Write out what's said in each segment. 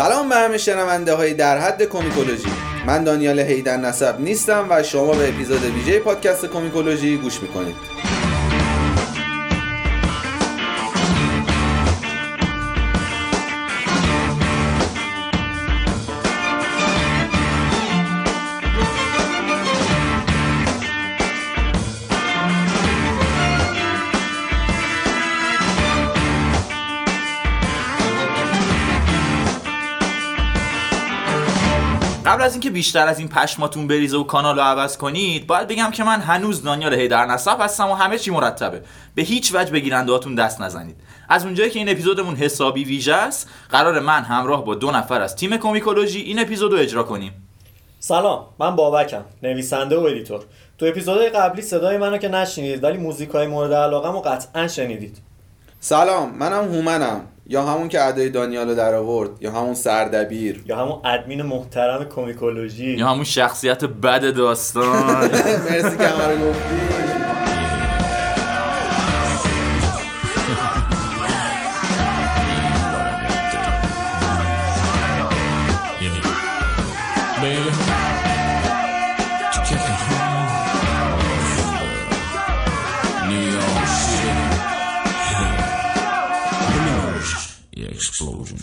سلام به همه شنونده های در حد کومیکولوژی. من دانیال هیدن نسب نیستم و شما به اپیزود ویژه پادکست کومیکولوژی گوش می‌کنید. از اینکه بیشتر از این پشماتون بریزه و کانال رو عوض کنید باید بگم که من هنوز دانیال حیدرنسب هستم و همه چی مرتبه. به هیچ وجه به گیرنده هاتون دست نزنید. از اونجایی که این اپیزودمون حسابی ویژه است قراره من همراه با دو نفر از تیم کومیکولوژی این اپیزود رو اجرا کنیم. سلام من بابکم نویسنده و editor. تو اپیزودهای قبلی صدای منو که نشنیدید ولی موزیک های مورد علاقه رو قطعا شنیدید. سلام منم هومنم. یا همون که ادای دانیالو در آورد یا همون سردبیر. یا همون ادمین محترم کومیکولوژی. یا همون شخصیت بد داستان. مرسی که همه رو گفتی.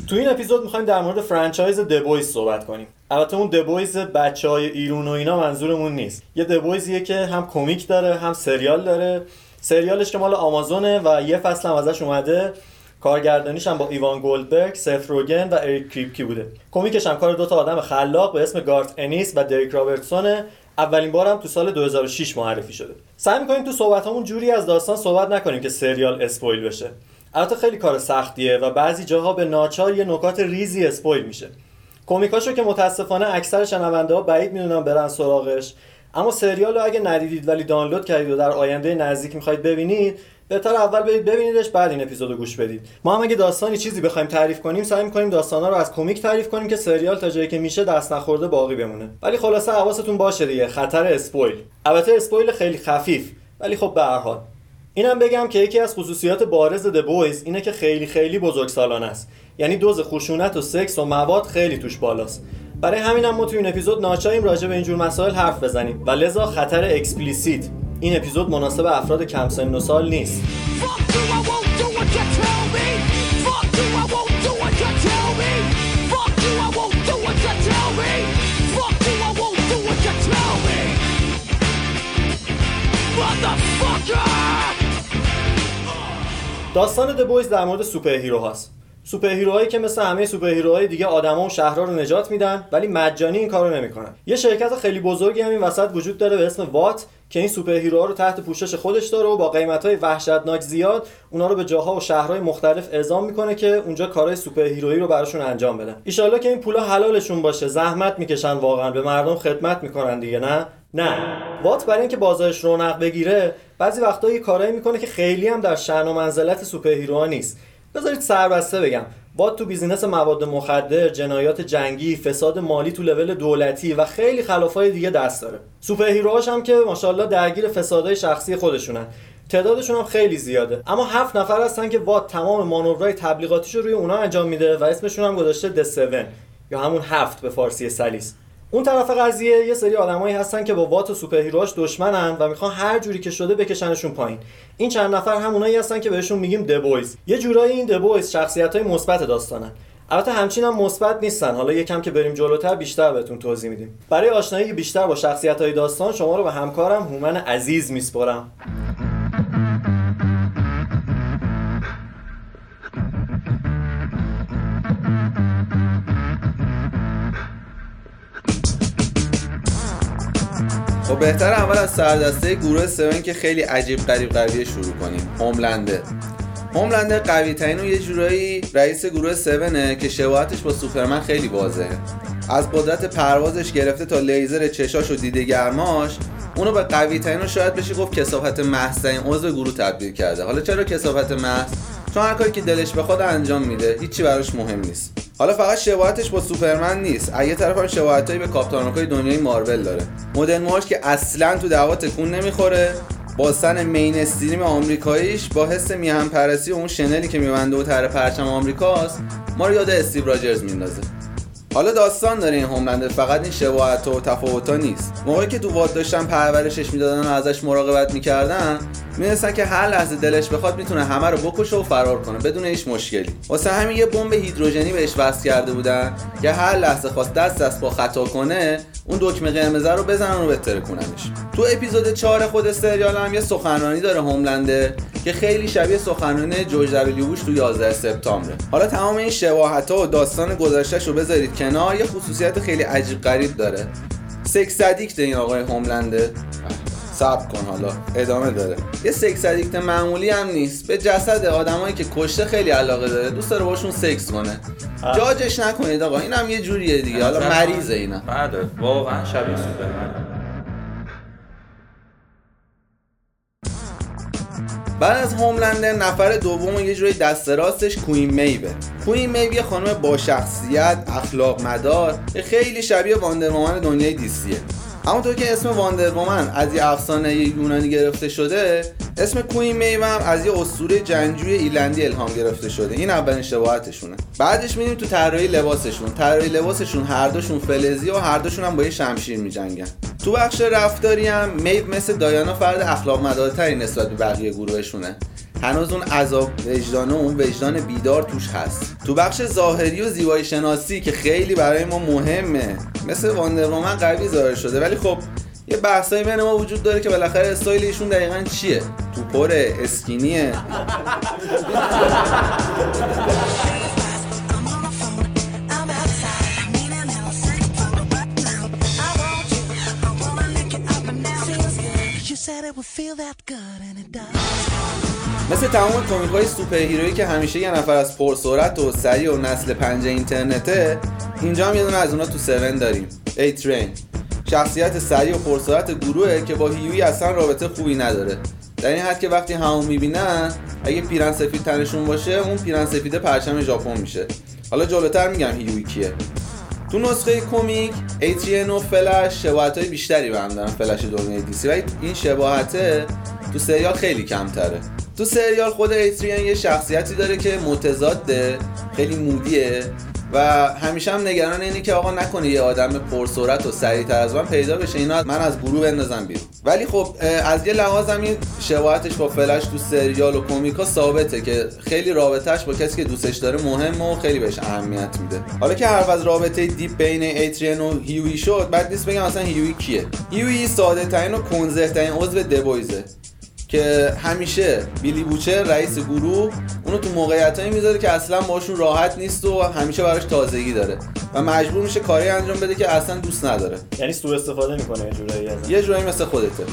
تو این اپیزود می‌خوایم در مورد franchise The Boys صحبت کنیم البته اون The Boys بچه های ایرون و اینا منظورمون نیست یه The Boys یه که هم کمیک داره هم سریال داره سریالش که مال آمازونه و یه فصل هم ازش اومده کارگردانیش هم با ایوان گولدبرگ، سث روگن و اریک کریپکی بوده. کمیکش هم کار دو تا آدم خلاق به اسم گارث انیس و داریک رابرتسونه. اولین بار هم تو سال 2006 معرفی شده. سعی می‌کنیم تو صحبتامون جوری از داستان صحبت نکنیم که سریال spoil بشه. البته خیلی کار سختیه و بعضی جاها به ناچار یه نکات ریزی اسپویل میشه. کمیکاشو که متاسفانه اکثر شنونده ها بعید می‌دونن برن سراغش اما سریال رو اگه ندیدید ولی دانلود کردید و در آینده نزدیک می‌خواید ببینید بهتر اول برید ببینیدش بعد این اپیزودو گوش بدید. ما هم اگه داستانی چیزی بخوایم تعریف کنیم سعی می‌کنیم داستانا رو از کمیک تعریف کنیم که سریال تا جایی که میشه دست نخورده باقی بمونه. ولی خلاصه حواستون باشه دیگه خطر اسپویل. البته اسپویل خیلی خفیف ولی خب به هر حال. اینم بگم که یکی از خصوصیات بارز The Boys اینه که خیلی خیلی بزرگسالانه است. یعنی دوز خشونت و سکس و مواد خیلی توش بالاست. برای همینم ما تو این اپیزود ناچاریم راجع به اینجور مسائل حرف بزنیم و لذا خطر explicit. این اپیزود مناسب افراد کم سن و سال نیست! داستان The Boys در مورد superhero هاست. superhero هایی که مثل همه superhero های دیگه آدما و شهرها رو نجات میدن ولی مجانی این کارو نمی‌کنن. یه شرکت خیلی بزرگی هم این وسط وجود داره به اسم وات که این superhero ها رو تحت پوشش خودش داره و با قیمت‌های وحشتناک زیاد اونا رو به جاها و شهرهای مختلف اعزام می‌کنه که اونجا کارهای superhero یی رو براشون انجام بدن ایشالله که این پولا حلالشون باشه زحمت می‌کشن واقعا به مردم خدمت می‌کنن دیگه نه؟ نه. وات برای اینکه بازارش رونق بگیره بعضی وقتا یه کارایی می‌کنه که خیلی هم در شأن و منزلت superhero ها نیست بذارید سربسته بگم Vought تو business مواد مخدر، جنایات جنگی، فساد مالی تو لول دولتی و خیلی خلافای دیگه دست داره. superhero هاش هم که ماشاءالله درگیر فسادهای شخصی خودشونن. تعدادشون هم خیلی زیاده اما هفت نفر هستن که وات تمام مانورهای تبلیغاتیش رو روی اونا انجام میده و اسمشون هم گذاشته The 7 یا همون هفت به فارسی سلیس اون طرف قضیه یه سری آدمایی هستن که با Vought و superhero هاش دشمنن و می‌خوان هر جوری که شده بکشنشون پایین. این چند نفر هم اونایی هستن که بهشون میگیم دبویز یه جورایی این دبویز شخصیت های مثبت داستانن. البته همچین هم مثبت نیستن. حالا یکم که بریم جلوتر بیشتر بهتون توضیح میدیم. برای آشنایی بیشتر با شخصیت های داستان شما رو به همکارم هومن عزیز میسپرم خب بهتر اول از سردسته گروه 7 که خیلی عجیب غریب قویه شروع کنیم. هوملنده. هوملنده قوی ترین و یه جورایی رئیس گروه 7 که شباهتش با سوپرمن خیلی واضحه. از قدرت پروازش گرفته تا لیزر چشاش و دیده گرماش اونو به قوی ترین و شاید بشه گفت کسافت محض ترین عضو گروه تبدیل کرده. حالا چرا کسافت محض؟ چون هر کاری که دلش بخواد انجام میده هیچی براش مهم نیست. حالا فقط شباهتش با سوپرمن نیست. از یه طرف هم شباهتایی به کاپیتان دنیای مارول داره. مدل موهاش که اصلا تو دعوا تکون نمی‌خوره. با سن مین استریم آمریکاییش با حس میهم پرسی و اون شنلی که میبنده و تر پرچم آمریکاست ما رو یاد استیو راجرز میندازه. حالا داستان داره این هوملندر فقط این شباهت و تفاوتا نیست. موقعی که تو واد داشتن پرورشش می‌دادن و ازش مراقبت می‌کردن می‌دونستن که هر لحظه دلش بخواد می‌تونه همه رو بکشه و فرار کنه بدون هیچ مشکلی. واسه همین یه بمب هیدروژنی بهش وصل کرده بودن که هر لحظه خواست دست از پا خطا کنه اون دکمه قرمزه رو بزنن و بترکوننش تو اپیزود 4 خود سریال هم یه سخنرانی داره Homelander ه که خیلی شبیه سخنرانی جورج دبلیو بوش تو 11 سپتامبر حالا تمام این شباهت ها و داستان گذشتهش رو بذارید کنار یه خصوصیت خیلی عجیب غریب داره. sex addict این آقای Homelander ه. صبر کن حالا. ادامه داره. یه sex addict معمولی هم نیست. به جسد آدمایی که کشته خیلی علاقه داره دوست داره باشون سکس کنه. جاجش نکنید آقا. این هم یه جوریه دیگه. حالا مریضه اینا. بله واقعا شبیه سوپرمن. بعد از Homelander نفر دوم یه جوری دست راستش Queen Maeve ه. Queen Maeve یه خانم با شخصیت اخلاق مدار که خیلی شبیه Wonder Woman دنیای DC ه. همونطور که اسم Wonder Woman از یه افسانه یونانی گرفته شده اسم Queen Maeve هم از یه اسطوره جنگجوی ایرلندی الهام گرفته شده. این اولین شباهتشونه. بعدش میریم تو طراحی لباسشون. طراحی لباسشون هر دوشون فلزی و هر دوشون هم با یه شمشیر میجنگن. تو بخش رفتاری هم میو مثل دایانا فرد اخلاق مدارتری نسبت به بقیه گروهشونه. هنوز اون عذاب وجدان اون وجدان بیدار توش هست تو بخش ظاهری و زیبایی شناسی که خیلی برای ما مهمه مثل واندرومن قوی ظاهر شده ولی خب یه بحثایی بین ما وجود داره که بالاخره استایل ایشون دقیقا چیه اسکینیه. Feels good. You said would feel that good, and it does. مثل تمام کمیک های سوپر هیرویی که همیشه یه نفر از پرسرعت و سریع و نسل پنج اینترنته اینجا هم یه دونه از اونا تو 7 داریم. ای ترین. شخصیت سریع و پرسرعت گروهه که با هیوی اصلا رابطه خوبی نداره. در این حد که وقتی همون می‌بینن اگه پیرن سفید تنشون باشه اون پیرن سفیده پرچم ژاپن میشه. حالا جلوتر میگم هیوی کیه. تو نسخه کمیک A-Train و فلش شباهت های بیشتری به هم دارن فلش دنیای DC ولی این شباهته تو سریال خیلی کمتره. تو سریال خود A-Train یه شخصیتی داره که متضاده خیلی مودیه و همیشه هم نگران اینه که آقا نکنه یه آدم پرسرعت و سریعتر از من پیدا بشه اینا من از گروه بندازم بیرون. ولی خب از یه لحاظ هم این شباهتش با فلش تو سریال و کمیکا ثابته که خیلی رابطهش با کسی که دوستش داره مهمه و خیلی بهش اهمیت میده. حالا که حرف از رابطه deep بین A-Train و Hughie شد بد نیست بگم اصلا هیوی کیه. هیوی ساده ترین و کنزه ترین عضو دبویزه که همیشه بیلی بوچر رئیس گروه اونو تو موقعیتایی می‌ذاره که اصلا باشون راحت نیست و همیشه براش تازگی داره. و مجبور میشه کاری انجام بده که اصلا دوست نداره. یعنی سوء استفاده می‌کنه یه جورایی یه جورایی مثل خودته.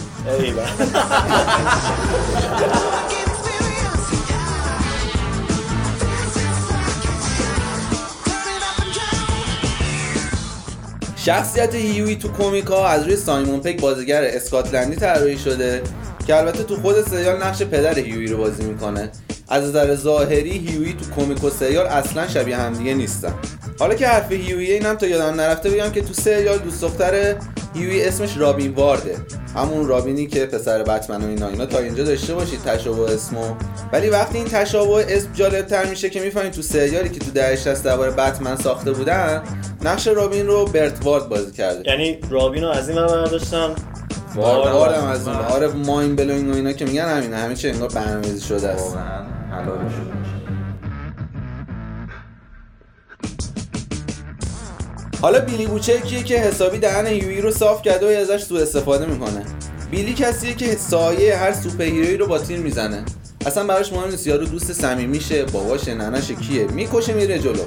شخصیت هیوی تو کومیکا از روی سایمون پک بازیگر اسکاتلندی طراحی شده. که البته تو خود سریال نقش پدر هیوی رو بازی می‌کنه. از نظر ظاهری هیوی تو کومیک و سریال اصلا شبیه همدیگه نیستن. حالا که حرف هیوی اینم تا یادم نرفته بگم که تو سریال دوست دختر هیوی اسمش رابین وارده. همون رابینی که پسر بتمن و اینا اینا تا اینجا داشته باشید تشابه اسمو. ولی وقتی این تشابه اسم جالب تر میشه که می‌فهمید تو سریالی که تو دهه 60 درباره بتمن ساخته بودن نقش رابین رو برت وارد بازی کرده. یعنی رابین رو از این برداشتن واردم از اون آره ماین بلوینگ و اینا که میگن همینه همه چی انگار برنامه‌ریزی شده است. واقعا حالا بیلی بوچر کیه که حسابی دهن هیوی رو صاف کرده و ازش سوء استفاده می‌کنه. بیلی کسیه که سایه هر سوپر هیرویی رو با تیر می‌زنه. اصلا براش مهم نیست یارو دوست صمیمیشه باباشه ننشه کیه. می‌کشه میره جلو.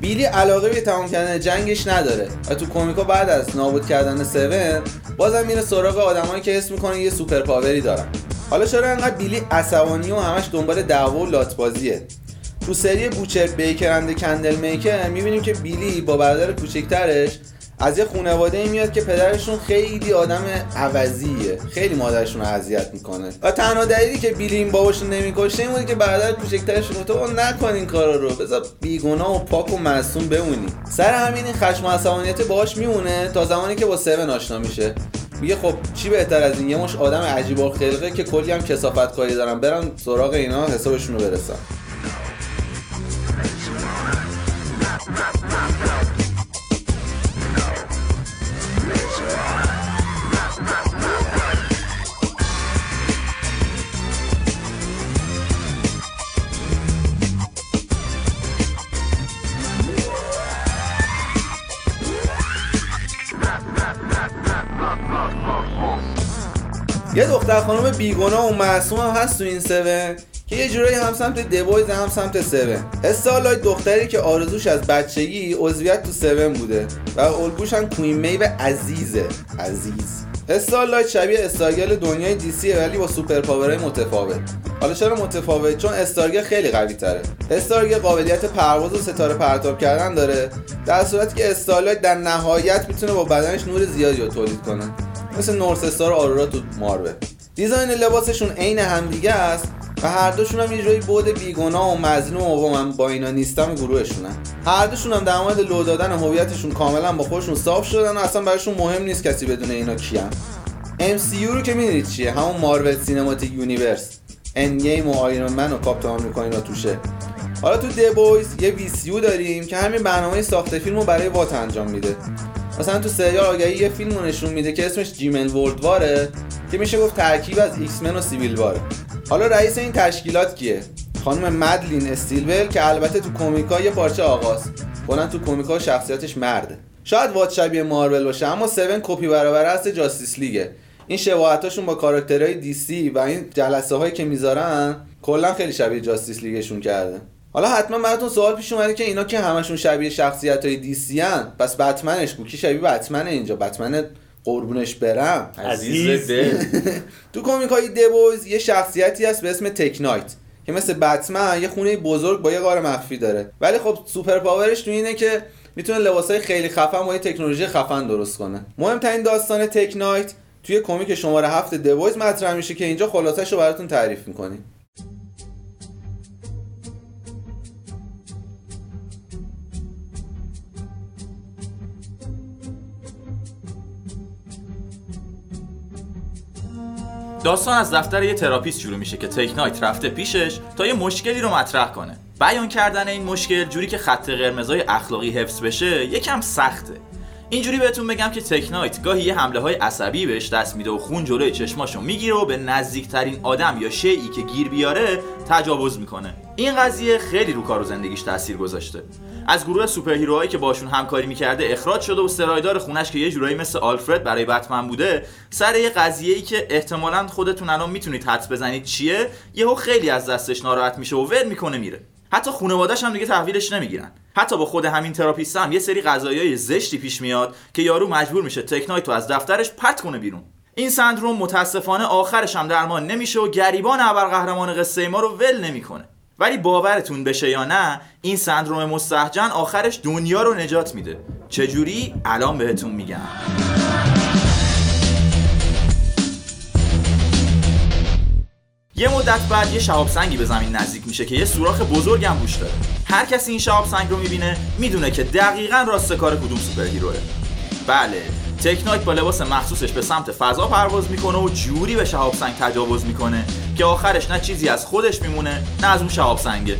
بیلی علاقه به تمام کردن جنگش نداره. و تو کمیکا بعد از نابود کردن Seven بازم میره سراغ آدمایی که حس می‌کنه یه superpower ی دارن. حالا چرا انقدر بیلی عصبانی و همش دنبال دعوا و لاتبازیه؟ تو سری Butcher, Baker and Candle Maker می‌بینیم که بیلی با برادر کوچکترش از یه خانواده میاد که پدرشون خیلی آدم عوضیه. خیلی مادرشون رو اذیت می‌کنه. و تنها دلیلی که بیلی این باباشون نمی‌کشه این بوده که برادر کوچکترش گفته بابا نکن این کارا رو. بذار بیگناه و پاک و معصوم بمونی. سر همین این خشم و عصبانیت باهاش میمونه تا زمانی که با Seven آشنا میشه. میگه خب چی بهتر از این؟ یه مش آدم عجیب و خلقه که کلی هم کسافت کاری دارن. برن سراغ اینا حسابشون رو برسن. یه دختر خانم بیگناه و معصوم هم هست تو این Seven که یه جورایی هم سمت The Boys هم سمت Seven. Starlight دختری که آرزوش از بچگی عضویت تو Seven بوده و الگوش هم Queen Maeve عزیزه. عزیز. Starlight شبیه Stargirl دنیای DC ه ولی با superpower های متفاوت. حالا چرا متفاوت؟ چون Stargirl خیلی قوی تره. Stargirl قابلیت پرواز و ستاره پرتاب کردن داره در صورتی که Starlight در نهایت می‌تونه با بدنش نور زیادی رو تولید کنه. مثل Northstar, Aurora تو Marvel. design لباسشون عین همدیگه است و هر دوشون هم یه جوری بود بیگناه و مظلوم و من با اینا نیستم گروهشونن هر دوشون هم در مورد لو دادن هویتشون کاملا با خودشون صاف شدن و اصلا براشون مهم نیست کسی بدونه اینا کیان. MCU رو که می‌دونید چیه؟ همون Marvel Cinematic Universe، Endgame و Iron Man و کاپتان آمریکا اینا توشه. حالا تو The Boys یه VCU داریم که همین برنامه ساخت فیلم رو برای وات انجام میده. مثلا تو سریال آگهی یه فیلم نشون میده که اسمش G-Men World War ه که میشه گفت ترکیب از X-Men و Civil War ه. حالا رئیس این تشکیلات کیه؟ خانم Madelyn Stillwell که البته تو کومیکا یه پارچه آقاست کلا تو کومیکا شخصیتش مرده. شاید Vought شبیه مارول باشه اما Seven کپی برابر اصل Justice League ه. این شباهتاشون با کاراکترهای DC و این جلسه هایی که می‌ذارن کلا خیلی شبیه Justice League شون کرده. حالا حتما براتون سوال پیش اومده که اینا که همشون شبیه شخصیت های DC هن پس بتمنش کو کی شبیه بتمنه اینجا؟ بتمن قربونش برم. عزیز دل. تو کمیک های دبویز یه شخصیتی هست به اسم تکنایت که مثل بتمن یه خونه بزرگ با یه غار مخفی داره. ولی خب سوپر پاورش تو اینه که می‌تونه لباسای خیلی خفن با یه تکنولوژی خفن درست کنه. مهمترین داستان تکنایت توی کمیک شماره هفت دبویز مطرح میشه که اینجا خلاصش رو براتون تعریف می‌کنیم. داستان از دفتر یه therapist شروع میشه که Tek Knight رفته پیشش تا یه مشکلی رو مطرح کنه. بیان کردن این مشکل جوری که خط قرمزای اخلاقی حفظ بشه یکم سخته. اینجوری بهتون بگم که Tek Knight گاهی یه حمله های عصبی بهش دست میده و خون جلوی چشماشو می‌گیره و به نزدیکترین آدم یا شیئی که گیر بیاره تجاوز می‌کنه. این قضیه خیلی رو کار و زندگیش تاثیر گذاشته. از گروه superhero هایی که باشون همکاری می‌کرده اخراج شده و سرایدار خونش که یه جورایی مثل آلفرد برای بتمن بوده سر یه قضیه ای که احتمالا خودتون الان می‌تونید حدس بزنید چیه یهو خیلی از دستش ناراحت میشه و ول می‌کنه میره. حتی خانواده‌اش هم دیگه تحویلش نمی‌گیرن. حتی با خود همین تراپیست هم یه سری قضایای زشتی پیش میاد که یارو مجبور میشه تکنایت رو از دفترش پرت کنه بیرون. این سندروم متاسفانه آخرش هم درمان نمیشه و گریبان ابرقهرمان قصه ما رو ول نمی‌کنه. ولی باورتون بشه یا نه این سندروم مستهجن آخرش دنیا رو نجات میده. چجوری؟ الان بهتون میگم. یه مدت بعد یه شهاب سنگی به زمین نزدیک میشه که یه سوراخ بزرگ هم روش داره. هر کسی این شهاب سنگ رو می‌بینه می‌دونه که دقیقا راست کار کدوم سوپر هیروه بله تکنایت با لباس مخصوصش به سمت فضا پرواز می‌کنه و جوری به شهاب سنگ تجاوز می‌کنه که آخرش نه چیزی از خودش میمونه نه از اون شهاب سنگه.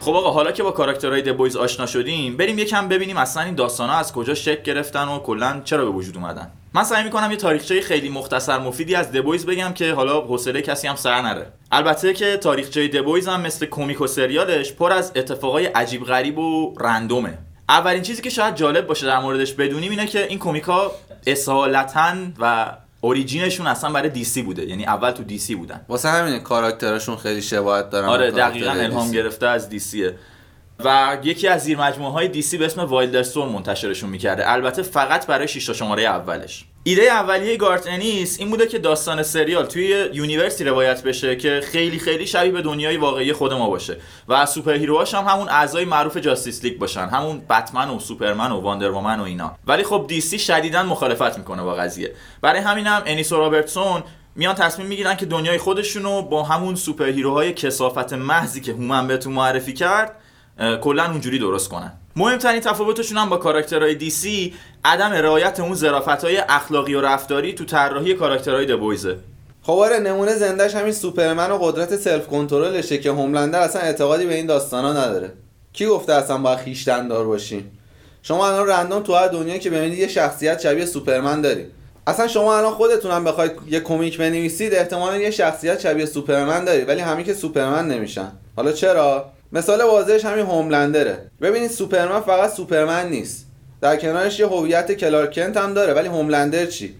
خب آقا حالا که با کاراکترهای The Boys آشنا شدیم بریم یکم ببینیم اصلا این داستانا از کجا شکل گرفتن و کلا چرا به وجود اومدن. من سعی می‌کنم یه تاریخچه خیلی مختصر مفیدی از The Boys بگم که حالا حوصله کسی هم سر نره. البته که تاریخچه The Boys هم مثل کمیک و سریالش پر از اتفاقای عجیب غریب و random ه. اولین چیزی که شاید جالب باشه در موردش بدونیم اینه که این کمیکا اصالتا و origin شون اصلا برای DC بوده. یعنی اول تو DC بودن. واسه همینه کاراکترشون خیلی شباهت دارن آره دقیقا الهام. گرفته از DC ه و یکی از زیر مجموعه های DC به اسم WildStorm منتشرشون می‌کرده. البته فقط برای 6 تا شماره اولش. ایده اولیه گارت انیس این بوده که داستان سریال توی universe ی روایت بشه که خیلی خیلی شبیه به دنیای واقعی خود ما باشه. و از superhero هاش هم همون اعضای معروف Justice League باشن. همون بتمن و سوپرمن و واندر وومن و اینا. ولی خب DC شدیدا مخالفت می‌کنه با قضیه. برای همین هم انیس و رابرتسون میان تصمیم می‌گیرن که دنیای خودشونو با همون superhero های کثافت محضی که هومن بهتون معرفی کرد کلا اونجوری درست کنن. مهمترین تفاوتشون هم با کاراکترهای DC عدم رعایت اون ظرافت‌های اخلاقی و رفتاری تو طراحی کاراکترهای The Boys ه خب آره نمونه زندهش همین سوپرمن و قدرت self-control شه که هوملندر اصلا اعتقادی به این داستانا نداره. کی گفته اصلا باید خویشتن دار باشیم؟ شما الان random تو هر دنیا که ببینید یه شخصیت شبیه سوپرمن دارید اصلا شما الان خودتون هم بخواید یه کمیک بنویسید احتمالا یه شخصیت شبیه سوپرمن دارید ولی همین که سوپرمن نمیشن. حالا چرا؟ مثال واضحش همین هوملندره. ببینید سوپرمن فقط سوپرمن نیست. در کنارش یه هویت کلارک کنت هم داره ولی هوملندر چی؟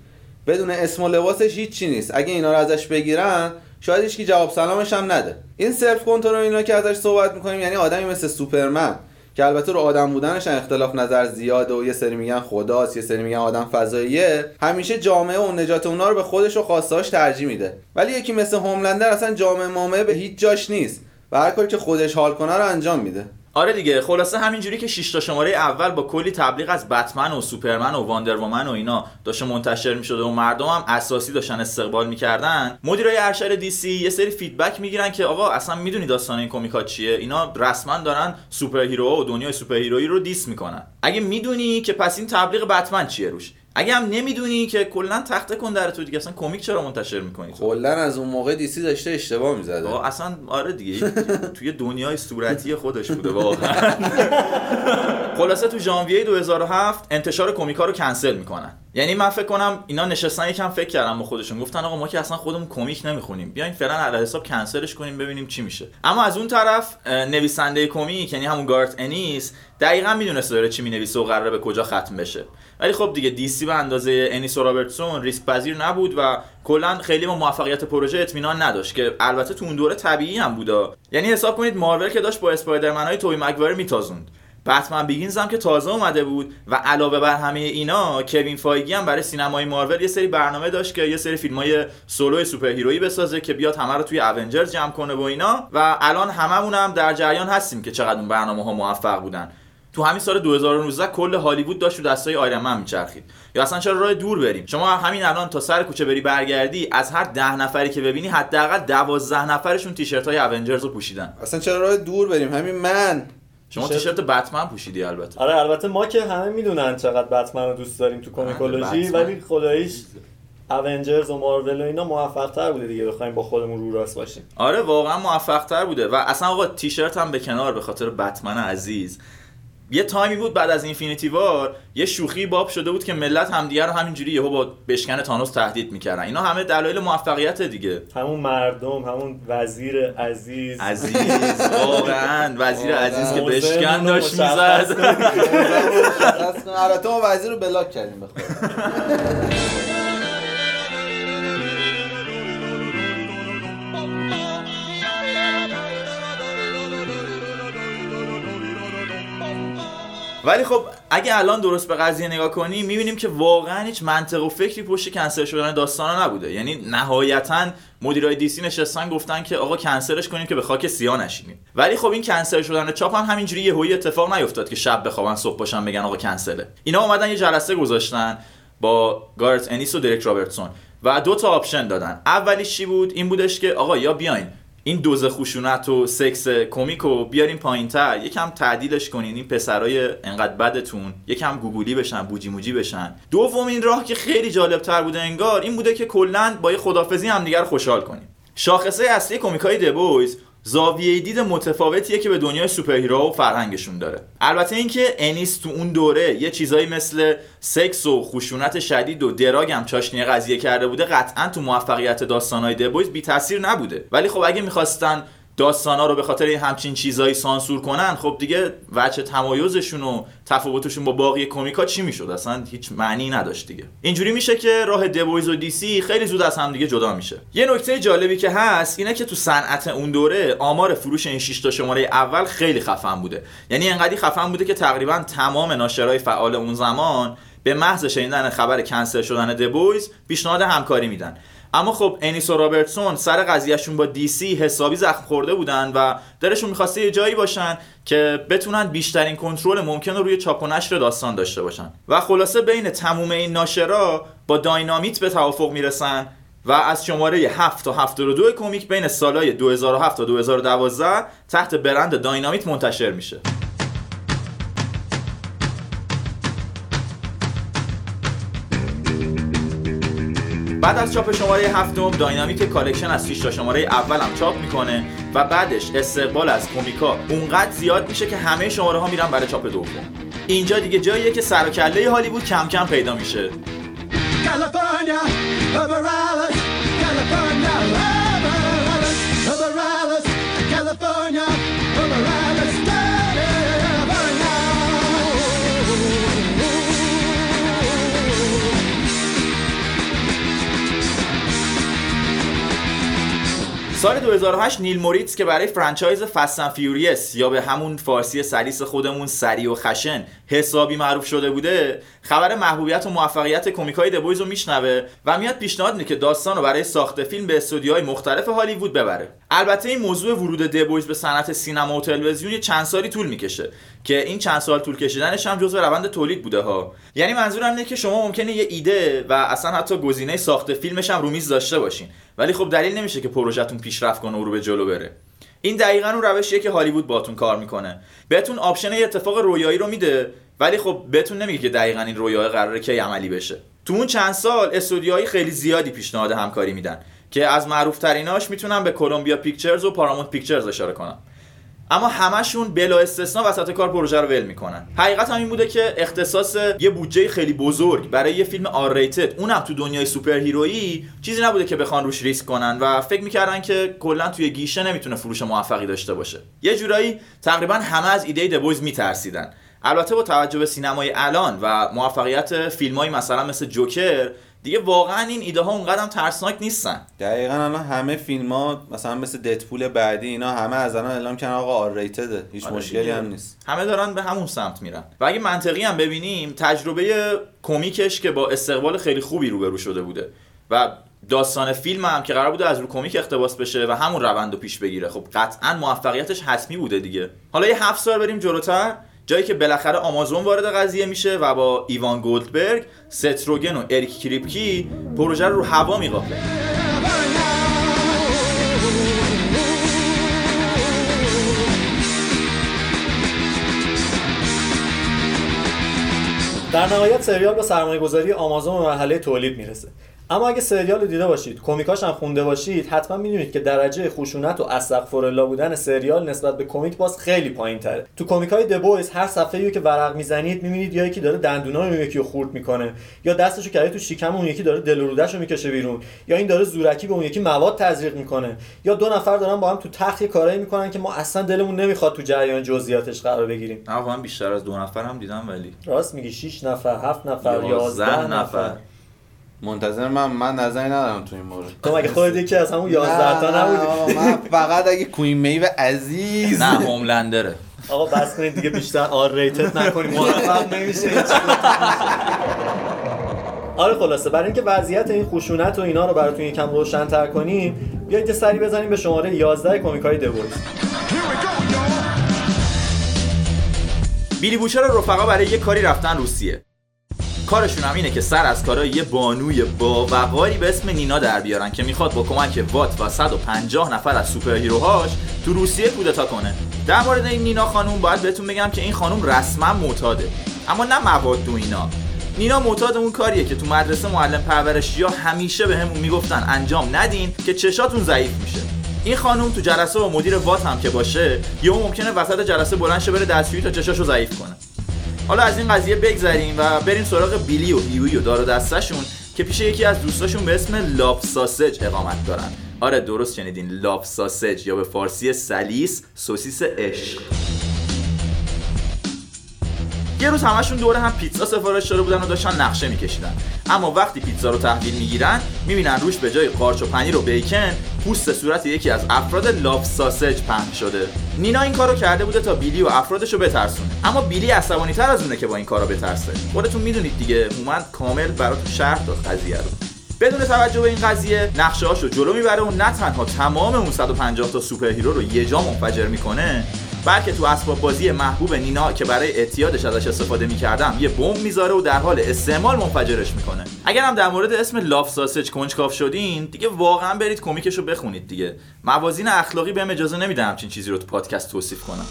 بدون اسم و لباسش هیچی نیست. اگه اینا رو ازش بگیرن شاید هیچکی جواب سلامش هم نده. این self-control اینا که ازش صحبت می‌کنیم یعنی آدمی مثل سوپرمن. که البته رو آدم بودنش اختلاف نظر زیاده و یه سری میگن خداست یه سری میگن آدم فضاییه. همیشه جامعه و نجات اونا رو به خودش و خواستهاش ترجیح میده. ولی یکی مثل هوملندر اصلا جامعه مامعه به هیچ جاش نیست. و هر کاری که خودش حال کنه رو انجام میده. آره دیگه خلاصه همینجوری که 6 تا شماره اول با کلی تبلیغ از بتمن و سوپرمن و واندر وومن و اینا داشته منتشر می‌شده و مردم هم اساسی داشتن استقبال می‌کردن مدیرای ارشد DC یه سری feedback می‌گیرن که آقا اصلا می‌دونی داستان این کمیکا چیه؟ اینا رسما دارن superhero و دنیای superhero یی رو diss می‌کنن. اگه می‌دونی که پس این تبلیغ بتمن چیه روش؟ اگه هم نمی‌دونی که کلا تخته کن در تو دیگه اصلا کمیک چرا منتشر می‌کنی کلا از اون موقع DC داشته اشتباه می‌زده. اصلا آره دیگه توی دنیای صورتی خودش بوده واقعا. خلاصه تو ژانویه 2007 انتشار کمیکا رو کنسل می‌کنن. یعنی من فکر کنم اینا نشستن یکم فکر کردن با خودشون. گفتن آقا ما که اصلا خودمون کمیک نمی‌خونیم. بیاین فعلا علی حساب کنسلش کنیم ببینیم چی میشه. اما از اون طرف نویسنده کمیک یعنی همون گارت انیس دقیقا می‌دونسته داره چی می‌نویسه و قراره به کجا ختم بشه. ولی خب دیگه DC به اندازه انیس و رابرتسون ریسک پذیر نبود و کلا خیلی به موفقیت پروژه اطمینان نداشت که البته تو اون دوره طبیعی هم بودا. یعنی حساب کنید مارول که داشت با اسپایدرمن هاش می‌تازوند. Batman Begins هم که تازه اومده بود و علاوه بر همه اینا کوین فایگی هم برای سینمای مارول یه سری برنامه داشت که یه سری فیلم های solo superhero یی بسازه که بیاد همه رو توی Avengers جمع کنه و اینا. و الان هممون هم در جریان هستیم که چقدر اون برنامه ها موفق بودن. تو همین سال 2019 کل هالیوود داشت رو دستای آیرن من میچرخید. یا اصلا چرا راه دور بریم؟ شما همین الان تا سر کوچه بری برگردی از هر ده نفری که ببینی حداقل دوازده نفرشون تیشرت های اونجرز رو پوشیدن. اصلا چرا راه دور بریم؟ همین من شما تیشرت- بتمن پوشیدی البته. آره البته ما که همه می‌دونن چقدر بتمن رو دوست داریم تو کمیکولوژی بتمن. ولی خداییش اونجرز و مارول و اینا موفق تر بوده دیگه بخوایم با خودمون رو راست باشیم. آره واقعا موفق تر بوده. و اصلا آقا تیشرت هم به کنار به خاطر بتمن عزیز. یه تایمی بود بعد از اینفینیتی وار یه شوخی باب شده بود که ملت همدیگه رو همینجوری یهو با بشکن تانوس تهدید می‌کردن. اینا همه دلایل موفقیت دیگه. همون مردم همون وزیر عزیز. عزیز واقعا. وزیر. عزیز که بشکن داشت می‌زد. البته ما وزیر رو بلاک کردیم بخور ولی خب اگه الان درست به قضیه نگاه کنیم می‌بینیم که واقعا هیچ منطق و فکری پشت کنسل شدن داستانا نبوده. یعنی نهایتا مدیرای DC نشستن گفتن که آقا کنسلش کنیم که به خاک سیاه نشینیم. ولی خب این کنسل شدن چاپ هم همینجوری یهویی اتفاق نیفتاد که شب بخوابن صبح باشن بگن آقا کنسله. اینا اومدن یه جلسه گذاشتن با گارت انیس و دریک رابرتسون و دو تا option دادن. اولیش چی بود؟ این بودش که آقا یا بیاین. این dose خشونت و سکس کمیک رو بیاریم پایین تر یکم تعدیلش کنین این پسرای انقدر بدتون. یکم گوگولی بشن بوجی موجی بشن. دومین راه که خیلی جالب تر بوده انگار این بوده که کلا با یه خدافظی همدیگه رو خوشحال کنیم. شاخصه اصلی کمیک های The Boys زاویه دید متفاوتیه که به دنیای superhero و فرهنگشون داره. البته اینکه انیس تو اون دوره یه چیزایی مثل سکس و خشونت شدید و drug هم چاشنی قضیه کرده بوده قطعا تو موفقیت داستانهای The Boys بی تاثیر نبوده. ولی خب اگه می‌خواستن داستانا رو به خاطر همچین چیزایی سانسور کنن خب دیگه وجه تمایزشون و تفاوتشون با باقی کمیکا چی می‌شد؟ اصلا هیچ معنی نداشت دیگه. اینجوری میشه که راه The Boys و DC خیلی زود از هم دیگه جدا میشه. یه نکته جالبی که هست اینه که تو صنعت اون دوره آمار فروش این 6 تا شماره اول خیلی خفن بوده. یعنی انقدی خفن بوده که تقریبا تمام ناشرای فعال اون زمان به محض شنیدن خبر کنسل شدن دبویز پیشنهاد همکاری میدن. اما خب انیس و رابرتسون سر قضیهشون با دی سی حسابی زخم خورده بودن و دلشون می‌خواسته یه جایی باشن که بتونن بیشترین کنترل ممکن رو روی چاپ و نشر داستان داشته باشن. و خلاصه بین تموم این ناشرا با داینامیت به توافق می‌رسن و از شماره 7 تا 72 کمیک بین سالهای 2007 تا 2012 تحت برند داینامیت منتشر میشه. بعد از چاپ شماره هفتم Dynamite collection 6 تا شماره اول هم چاپ می‌کنه و بعدش استقبال از کمیکا اونقدر زیاد میشه که همه شماره ها میرن برای چاپ دوم. اینجا دیگه جاییه که سر و کله هالیوود کم کم پیدا میشه. سال 2008 نیل موریتس که برای franchise Fast & Furious یا به همون فارسی سلیس خودمون سری و خشن حسابی معروف شده بوده خبر محبوبیت و موفقیت کمیکای The Boys رو میشنوه و میاد پیشنهاد میده که داستان رو برای ساخت فیلم به استودیوهای مختلف هالیوود ببره. البته این موضوع ورود The Boys به صنعت سینما و تلویزیون یه چند سالی طول می‌کشه که این چند سال طول کشیدنش هم جزو روند تولید بوده ها. یعنی منظورم اینه که شما ممکنه یه ایده و اصلا حتی گزینه ساخت فیلمش هم رو میز داشته باشین. ولی خب دلیل نمیشه که پروژهتون پیشرفت کنه و رو به جلو بره. این دقیقا اون روشیه که هالیوود باتون کار می‌کنه. بهتون option اتفاق رویایی رو میده ولی خب بهتون نمیگه که دقیقا این رویاهه قراره کی عملی بشه. تو اون چند سال استودیوهای خیلی زیادی پیشنهاد همکاری میدن که از معروف‌تریناش می‌تونم به Columbia Pictures و Paramount Pictures اشاره کنم اما همشون بلا استثنا وسط کار پروژه رو ول می‌کنن. حقیقت هم این بوده که اختصاص یه بودجه خیلی بزرگ برای یه فیلم R-rated اونم تو دنیای superhero یی چیزی نبوده که بخوان روش ریسک کنن و فکر می‌کردن که کلا توی گیشه نمی‌تونه فروش موفقی داشته باشه. یه جورایی تقریبا همه از ایده The Boys میترسیدن. البته با توجه به سینمای الان و موفقیت فیلمایی مثلا مثل جوکر دیگه واقعا این ایده ها اونقدر هم ترسناک نیستن. دقیقا الان همه فیلم ها مثلا مثل ددپول بعدی اینا همه از الان اعلام کردن آقا آر ریتده هیچ آره مشکلی دیگه. هم نیست. همه دارن به همون سمت میرن. و اگه منطقی هم ببینیم تجربه کمیکش که با استقبال خیلی خوبی روبرو شده بوده. و داستان فیلم هم که قرار بوده از رو کمیک اقتباس بشه و همون روند رو پیش بگیره. خب قطعا موفقیتش حتمی بوده دیگه. حالا یه هفت سال بریم جلوتر. جایی که بالاخره آمازون وارد قضیه میشه و با ایوان گولدبرگ، ستروگن و اریک کریپکی پروژه رو رو هوا میقاپه در نهایت سریال با سرمایه گذاری آمازون به مرحله تولید می‌رسه. اما اگه سریال رو دیده باشید کمیکاش هم خونده باشید حتما می‌دونید که درجه خشونت و استغفرالله بودن سریال نسبت به کمیک باز خیلی پایین تره تو کمیک های دبویز هر صفحه رو که ورق می‌زنید می‌بینید یا یکی داره دندونا اون یکی رو خورد می‌کنه یا دستشو کرده تو شکم اون یکی داره دل و رودهشو می‌کشه بیرون یا این داره زورکی به اون یکی مواد تزریق می‌کنه یا دو نفر دارن با هم تو تخت یه کارایی می‌کنن که ما اصلا دلمون نمی‌خواد تو جریان جزئیاتش قرار بگیریم. من بیشتر از دو نفر هم دیدم ولی. راست میگی 6 نفر 7 نفر 11 یازده نفر. نفر. منتظر من من نظری ندارم تو این مورد تو مگه خودت یکی از همون 11 تا نبودی؟ من فقط اگه کوین میو عزیز. نه هوملندره. آقا بس کنید دیگه بیشتر آر ریتد نکنیم. موفق نمیشه. آره خلاصه. برای اینکه وضعیت این خشونت و اینا رو براتون یکم روشن‌تر کنیم بیایید یه سری بزنیم به شماره 11 کمیکای دبویز بیلی بوچر و رفقا برای یه کاری رفتن روسیه. کارشون هم اینه که سر از کارای یه بانوی با وقاری به اسم نینا در بیارن که می‌خواد با کمک وات و 150 نفر از سوپر هیروهاش تو روسیه کودتا کنه. در مورد این نینا خانوم باید بهتون بگم که این خانوم رسما معتاده. اما نه مواد و اینا. نینا معتاد اون کاریه که تو مدرسه معلم پرورشی ها همیشه به همون می‌گفتن انجام ندین که چشاتون ضعیف میشه. این خانوم تو جلسه با مدیر وات هم که باشه یهو ممکنه وسط جلسه بلند شه بره دستشویی تا چشاشو ضعیف کنه. حالا از این قضیه بگذریم و بریم سراغ بیلی و هیوی و دار دستشون که پیش یکی از دوستاشون به اسم لاف ساسج اقامت دارن. آره درست شنیدین لاف ساسج یا به فارسی سلیس سوسیس عشق. یه روز همشون دور هم پیتزا سفارش شده بودن و داشتن نقشه میکشیدن. اما وقتی پیتزا رو تحویل می‌گیرن می‌بینن روش به جای قارچ و پنیر و بیکن پوست صورت یکی از افراد Love Sausage پهن شده. نینا این کارو کرده بوده تا بیلی و افرادش رو بترسونه. اما بیلی عصبانی تر از اونه که با این کارا بترسه. خودتون می‌دونید دیگه هومن کامل براتون شرح داد قضیه رو. بدون توجه به این قضیه نقشه هاشو جلو می‌بره و نه تنها تمام اون 150 تا super hero رو یه جا منفجر می‌کنه بلکه تو اسباب بازی محبوب نینا که برای اعتیادش ازش استفاده می‌کردم یه بمب می‌ذاره و در حال استعمال منفجرش می‌کنه. اگر هم در مورد اسم لاف ساسج کنجکاف شدین دیگه واقعا برید کمیکش رو بخونید دیگه. موازین اخلاقی بهم اجازه نمیدم همچین چیزی رو تو پادکست توصیف کنم.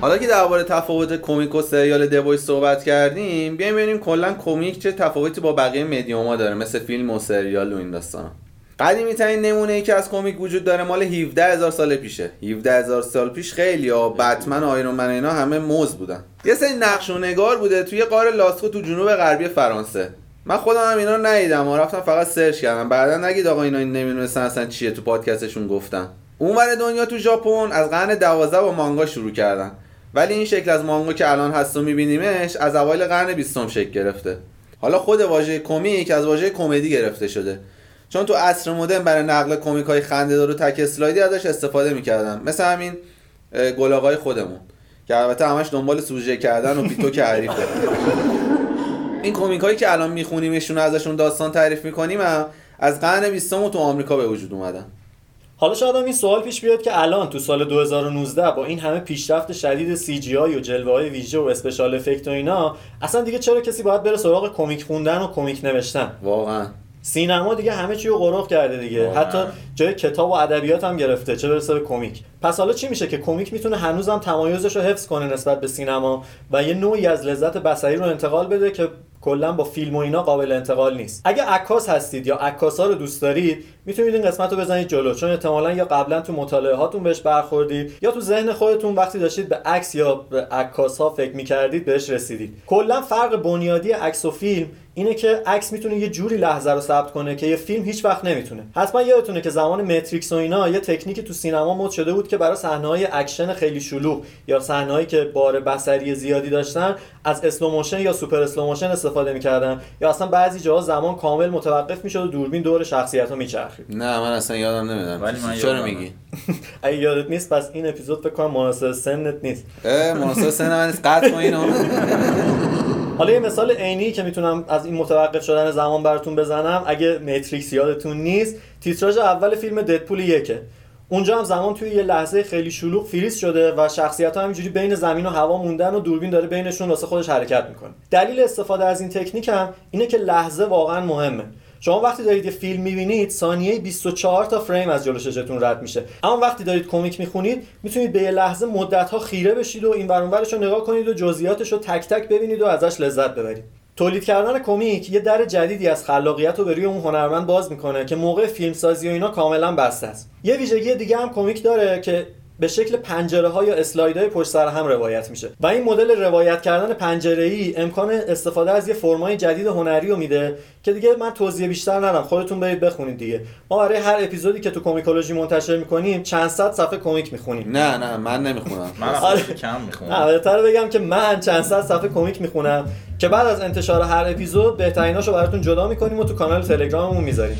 حالا که درباره تفاوت کمیک و سریال دویس صحبت کردیم بیایم ببینیم کلا کمیک چه تفاوتی با بقیه مدیوما داره مثل فیلم و سریال و این داستانا قدیمی ترین نمونه ای که از کمیک وجود داره مال 17 هزار سال پیشه. 17 هزار سال پیش خیلی ها بتمن و آیرون من اینا همه موز بودن. یه سری نقش و نگار بوده توی قاره لاسکو تو جنوب غربی فرانسه. من خودم هم اینا رو ندیدم و رفتم فقط سرچ کردم. بعدا نگید آقا اینا نمی‌دونستن اصلا چیه تو پادکستشون گفتم اونور دنیا تو ژاپن از قرن 12 با مانگا شروع کردن. ولی این شکل از مانگا که الان هست و میبینیمش از اوایل قرن 20 شکل گرفته. حالا خود واژه کمیک از واژه کمدی گرفته شده. چون تو عصر مدرن برای نقل کمیک های خنده و تک اسلایدی ازش استفاده می‌کردن. مثل همین گلاغای خودمون. که البته همش دنبال سوژه کردن و پیتو که حریفه. این کمیک هایی که الان میخونیمشون ازشون داستان تعریف می‌کنیم از قرن 20 تو آمریکا به وجود اومدن. حالا شاید هم این سوال پیش بیاد که الان تو سال 2019 با این همه پیشرفت شدید CGI و جلوه های ویژه و اسپشال افکت و اینا اصلا دیگه چرا کسی باید بره سراغ کمیک خوندن و کمیک نوشتن؟ واقعا. سینما دیگه همه چی رو قرق کرده دیگه. واقعا. حتی جای کتاب و ادبیات هم گرفته چه برسه به کمیک. پس حالا چی میشه که کمیک می‌تونه هنوزم تمایزش رو حفظ کنه نسبت به سینما و یه نوعی از لذت بصری رو انتقال بده که کلا با فیلم و اینا قابل انتقال نیست. اگه عکاس هستید یا عکاسا رو دوست دارید می‌تونید این قسمت رو بزنید جلو چون احتمالا یا قبلا تو مطالعه هاتون بهش برخوردید یا تو ذهن خودتون وقتی داشتید به عکس یا به عکاس ها فکر می‌کردید بهش رسیدید. کلا فرق بنیادی عکس و فیلم اینه که عکس می‌تونه یه جوری لحظه رو ثبت کنه که یه فیلم هیچ وقت نمی‌تونه. حتما یادتونه که زمان متریکس و اینا یه تکنیکی تو سینما مد شده بود که برای صحنه‌های اکشن خیلی شلوغ یا صحنه‌هایی که بار بصری زیادی داشتن از slow motion یا super slow motion استفاده می‌کردن یا اصلا بعضی جاها زمان کامل متوقف می‌شد و دوربین دور شخصیت ها میچرخید. نه من اصلا یادم نمیاد. ولی من چرا. میگی؟ اگه یادت نیست پس این اپیزود فکر کنم مناسب سنت نیست. اه، مناسب سن من نیست. قطع کن اینو. حالا یه مثال عینی که می‌تونم از این متوقف شدن زمان براتون بزنم. اگه متریکس یادتون نیست تیتراژ اول فیلم ددپول یکه. اونجا هم زمان توی یه لحظه خیلی شلوغ فریز شده و شخصیت ها همینجوری بین زمین و هوا موندن و دوربین داره بینشون واسه خودش حرکت می‌کنه. دلیل استفاده از این تکنیک هم اینه که لحظه واقعا مهمه. شما وقتی دارید یه فیلم می‌بینید ثانیه 24 تا فریم از جلو چشتون رد میشه. اما وقتی دارید کمیک می‌خونید می‌تونید به یه لحظه مدت ها خیره بشید و این ورانورش رو نگاه کنید و جزئیاتش رو تک تک ببینید و ازش لذت ببرید. تولید کردن کمیک یه در جدیدی از خلاقیت رو به روی اون هنرمند باز می‌کنه که موقع فیلمسازی و اینا کاملا بسته است. یه ویژگی دیگه هم کمیک داره که به شکل پنجره ها یا اسلاید های پشت سر هم روایت میشه. و این مدل روایت کردن پنجره ای امکان استفاده از یه فرمای جدید هنری رو میده که دیگه من توضیح بیشتر ندم خودتون برید بخونید دیگه. ما برای هر اپیزودی که تو کومیکولوژی منتشر می‌کنیم چند صد صفحه کمیک می‌خونیم. نه نه من نمی‌خونم. من آره. خیلی کم نه می‌خونم بهتره بگم که من چند صد صفحه کمیک می‌خونم که بعد از انتشار هر اپیزود بهتریناشو براتون جدا می‌کنیم و تو کانال تلگراممون می‌ذاریم.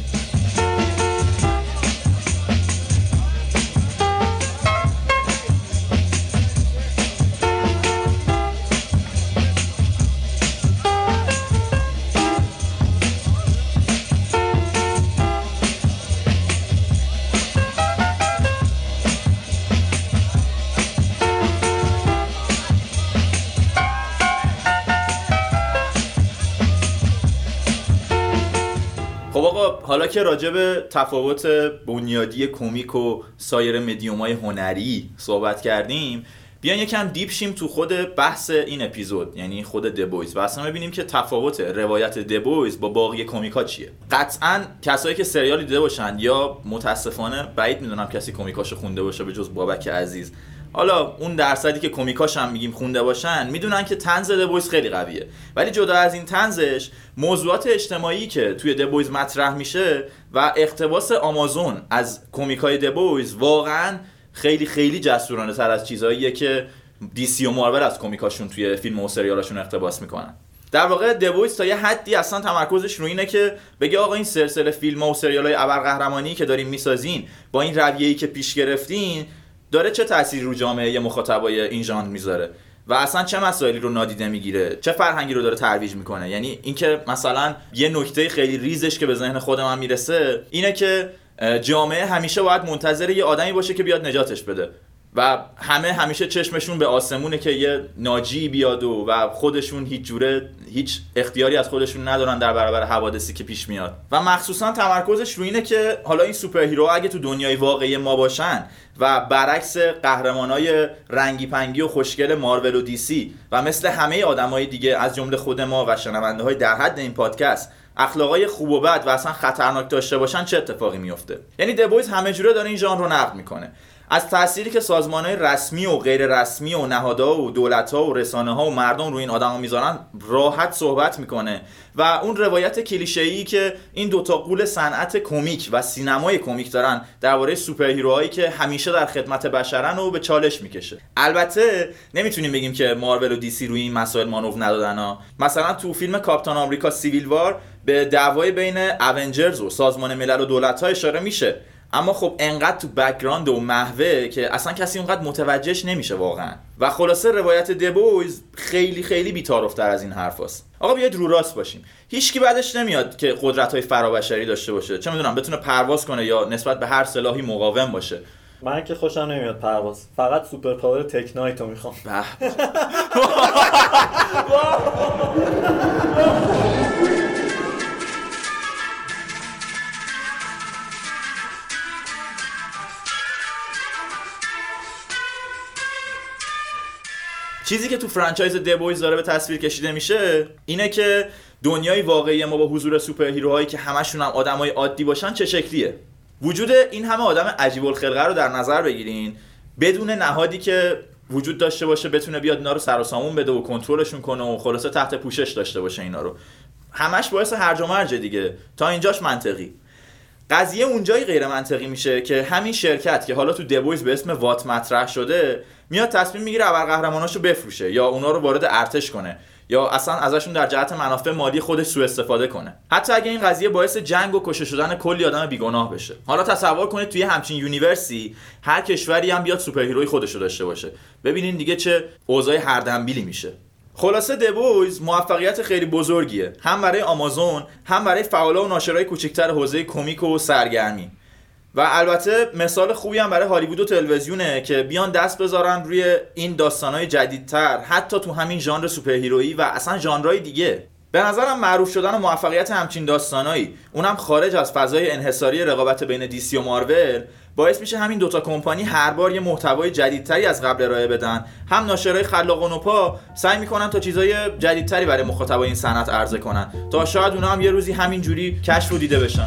حالا که راجع به تفاوت بنیادی کمیک و سایر مدیوم های هنری صحبت کردیم بیاین یکم deep شیم تو خود بحث این اپیزود یعنی خود The Boys و اصلا ببینیم که تفاوت روایت The Boys با باقی کمیک ها چیه. قطعا کسایی که سریال دیده باشن یا متاسفانه بعید می‌دونم کسی کمیکاشو خونده باشه به جز بابک عزیز. حالا اون درصدی که کمیکاش هم میگیم خونده باشن می‌دونن که طنز The Boys خیلی قویه. ولی جدا از این تنزش موضوعات اجتماعی که توی دبویز مطرح میشه و اقتباس آمازون از کمیکای دبویز واقعا خیلی خیلی جسورانه تر از چیزهاییه که دی سی و مارول از کمیکاشون توی فیلم و سریالاشون اقتباس می‌کنن. در واقع دبویز تا یه حدی اصلا تمرکزش رو اینه که بگه آقا این سلسله فیلم و سریال های ابرقهرمانی که دارین می‌سازین با این رویه‌ای که پیش گرفتین داره چه تأثیری رو جامعه مخاطبای این ژانر می‌ذاره؟ و اصلا چه مسائلی رو نادیده می‌گیره؟ چه فرهنگی رو داره ترویج می‌کنه؟ یعنی اینکه مثلا یه نکته خیلی ریزش که به ذهن خود من می‌رسه اینه که جامعه همیشه باید منتظر یه آدمی باشه که بیاد نجاتش بده. و همه همیشه چشمشون به آسمونه که یه ناجی بیاد و, و خودشون هیچ جوره هیچ اختیاری از خودشون ندارن در برابر حوادثی که پیش میاد. و مخصوصا تمرکزش رو اینه که حالا این super hero اگه تو دنیای واقعی ما باشن و برعکس قهرمانای رنگی پنگی و خوشگل مارول و دیسی و مثل همه آدمای دیگه از جمله خود ما و شنونده های در حد این پادکست اخلاقای خوب و بد و اصلا خطرناک داشته باشن چه اتفاقی میفته؟ یعنی The Boys همه جوره داره این ژانر رو نقد می‌کنه. از تأثیری که سازمانهای رسمی و غیر رسمی و نهادها و دولتها و رسانه ها و مردم روی این آدما می‌ذارن راحت صحبت می‌کنه. و اون روایت کلیشه‌ای که این دوتا غول صنعت کمیک و سینمای کمیک دارن درباره superhero هایی که همیشه در خدمت بشرن رو به چالش می‌کشه. البته نمی‌تونیم بگیم که مارول و دیسی روی این مسائل مانور ندادن ها. مثلا تو فیلم کاپتان آمریکا Civil War به دعوای بین Avengers و سازمان ملل و دولت ها اشاره میشه. اما خب انقدر تو background و محوه که اصلا کسی اونقدر متوجهش نمیشه واقعا. و خلاصه روایت The Boys خیلی خیلی بی‌تعارف‌تر از این حرفاست آقا بیاید رو راست باشیم. هیچکی بدش نمیاد که قدرت های فرابشری داشته باشه. چه می‌دونم بتونه پرواز کنه یا نسبت به هر سلاحی مقاوم باشه. من که خوشم نمیاد پرواز. فقط super power Tek Knight رو می‌خوام چیزی که تو franchise The Boys داره به تصویر کشیده میشه اینه که دنیای واقعی ما با حضور super hero هایی که همشون هم آدمای عادی باشن چه شکلیه؟ وجود این همه آدم عجیب الخلقه رو در نظر بگیرین. بدون نهادی که وجود داشته باشه بتونه بیاد اینا رو سر و سامون بده و کنترلشون کنه و خلاصه تحت پوشش داشته باشه اینا رو. همش باعث هرج و مرج دیگه. تا اینجاش منطقی. قضیه اونجایی غیر منطقی میشه که همین شرکت که حالا تو The Boys به اسم وات مطرح شده میاد تصمیم می‌گیره ابرقهرماناشو بفروشه یا اونا رو وارد ارتش کنه یا اصلا ازشون در جهت منافع مالی خودش سوء استفاده کنه. حتی اگه این قضیه باعث جنگ و کشته شدن کلی آدم بیگناه بشه. حالا تصور کنید توی همچین universe ی هر کشوری هم بیاد superhero ی خودش رو داشته باشه. ببینین دیگه چه اوضاع هردمبیلی میشه. خلاصه دبویز موفقیت خیلی بزرگیه. هم برای آمازون هم برای فعالا و ناشرای کوچکتر حوزه کمیک و سرگرمی. و البته مثال خوبی هم برای هالیوود و تلویزیونه که بیان دست بذارن روی این داستانهای جدیدتر حتی تو همین ژانر سوپرهیرویی و اصلا ژانرهای دیگه. به نظرم معروف شدن و موفقیت همچین داستانایی اونم خارج از فضای انحصاری رقابت بین دیسی و مارول باعث میشه همین دوتا کمپانی هر بار یه محتوای جدیدتری از قبل ارائه بدن. هم ناشرای خلاق و نوپا سعی می‌کنن تا چیزای جدیدتری برای مخاطبای این صنعت عرضه کنن تا شاید اونا هم یه روزی همین جوری کشف و دیده بشن.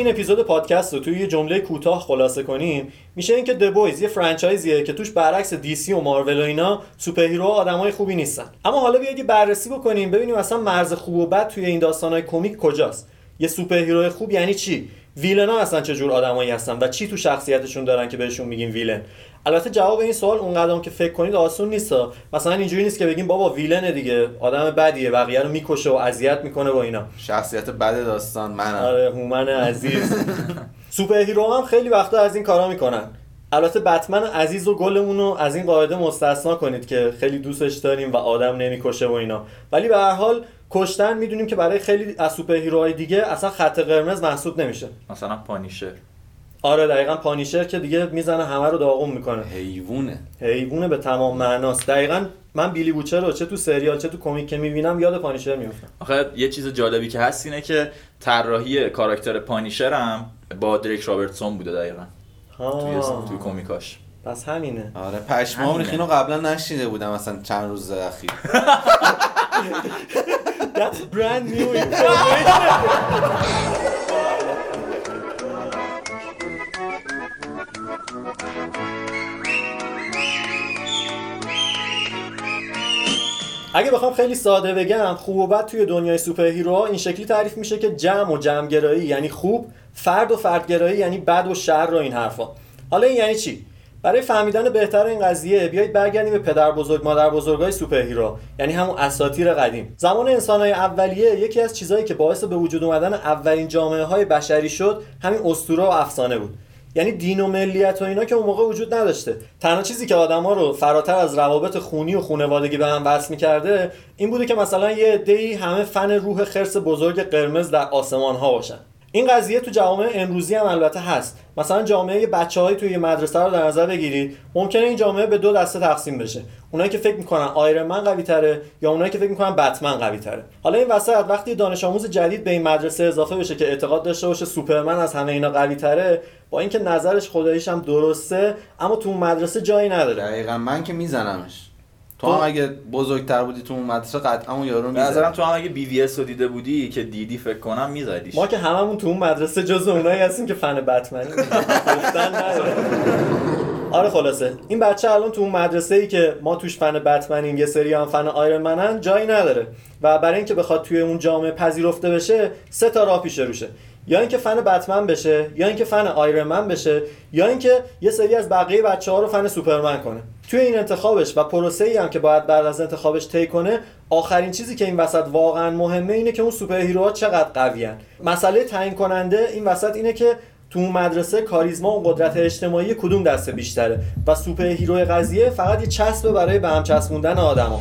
این اپیزود پادکست رو توی یه جمله کوتاه خلاصه کنیم. میشه اینکه The Boys یه franchise یه که توش برعکس دیسی و مارول و اینا super hero آدمای خوبی نیستن. اما حالا بیاید یه بررسی بکنیم ببینیم اصلا مرز خوب و بد توی این داستانهای کمیک کجاست. یه super hero خوب یعنی چی؟ villain ا اصلا چه جور آدمایی هستن و چی تو شخصیتشون دارن که بهشون میگیم villain؟ البته جواب این سوال اونقدر که فکر کنید آسون نیست. مثلا اینجوری نیست که بگیم بابا villain دیگه آدم بدیه بقیه رو می‌کشه و اذیت می‌کنه و اینا. شخصیت بد داستان منم. آره هومن عزیز. super hero هم خیلی وقتا از این کارا می‌کنن. البته بتمن عزیز و گلمون رو از این قاعده مستثنا کنید که خیلی دوستش داریم و آدم نمی‌کشه و اینا. ولی به هر حال کشتن می‌دونیم که برای خیلی از super hero های دیگه اصلا خط قرمز محسوب نمیشه. مثلا Punisher آره دقیقا Punisher که دیگه می‌زنه همه رو داغون می‌کنه. حیوونه حیوونه به تمام معناست. دقیقا من بیلی بوچر رو چه تو سریال چه تو کمیک که می‌بینم یاد Punisher میفتم آخه یه چیز جالبی که هست اینه که طراحی کاراکتر پانیشر هم با دریک رابرتسون بوده دقیقا. توی توی کمیکاش. پس همینه. آره پشمام اینو قبلا نشیده بودم مثلا چند روز اخیر. That's brand new information. اگه بخوام خیلی ساده بگم خوب و بد توی دنیای سوپر این شکلی تعریف میشه که جمع و جمعگرایی یعنی خوب فرد و فردگرایی یعنی بد و شر و این حرفا. حالا این یعنی چی؟ برای فهمیدن بهتر این قضیه بیایید برگردیم به پدر بزرگ مادر بزرگای superhero یعنی همون اساطیر قدیم. زمان انسانهای اولیه یکی از چیزهایی که باعث به وجود اومدن اولین جامعه های بشری شد همین اسطوره و افسانه بود. یعنی دین و ملیت و اینا که اون موقع وجود نداشته. تنها چیزی که آدما رو فراتر از روابط خونی و خونوادگی به هم وصل می‌کرده این بوده که مثلا یه عده‌ای همه فن روح خرس بزرگ قرمز در آسمان ها باشن. این قضیه تو جامعه امروزی هم البته هست. مثلا جامعه بچه‌های توی مدرسه رو در نظر بگیرید ممکنه این جامعه به دو دسته تقسیم بشه. اونایی که فکر می‌کنن آیرن قوی تره یا اونایی که فکر می‌کنن بتمن قوی تره حالا این وسط وقتی دانش آموز جدید به این مدرسه اضافه بشه که اعتقاد داشته باشه سوپرمن از همه اینا قوی تره با اینکه نظرش خداییش هم درسته اما تو مدرسه جایی نداره. دقیقا من که میزنمش. تو هم اگه بزرگتر بودی تو اون مدرسه قطعا اون یارو به نظرم تو هم اگه بی وی اس رو دیده بودی که دیدی فکر کنم میزدیش. ما که هممون تو اون مدرسه جز اونایی هستیم که فن بتمنی. گفتن. آره خلاصه. این بچه الان تو اون مدرسه ای که ما توش فن بتمنیم یه سری هم فن آیرن منن جایی نداره. و برای اینکه بخواد توی اون جامعه پذیرفته بشه سه تا راه پیش روشه. یا اینکه فن بتمن بشه یا اینکه فن آیرن من بشه یا اینکه یه سری از بقیه بچه ها رو فن سوپرمن کنه. توی این انتخابش و پروسه ای هم که باید بعد از انتخابش طی کنه آخرین چیزی که این وسط واقعا مهمه اینه که اون superhero ها چقدر قویان مسئله تعیین کننده این وسط اینه که تو مدرسه کاریزما و قدرت اجتماعی کدوم دسته بیشتره و superhero قضیه فقط یه چسبه برای به هم چسبوندن آدما.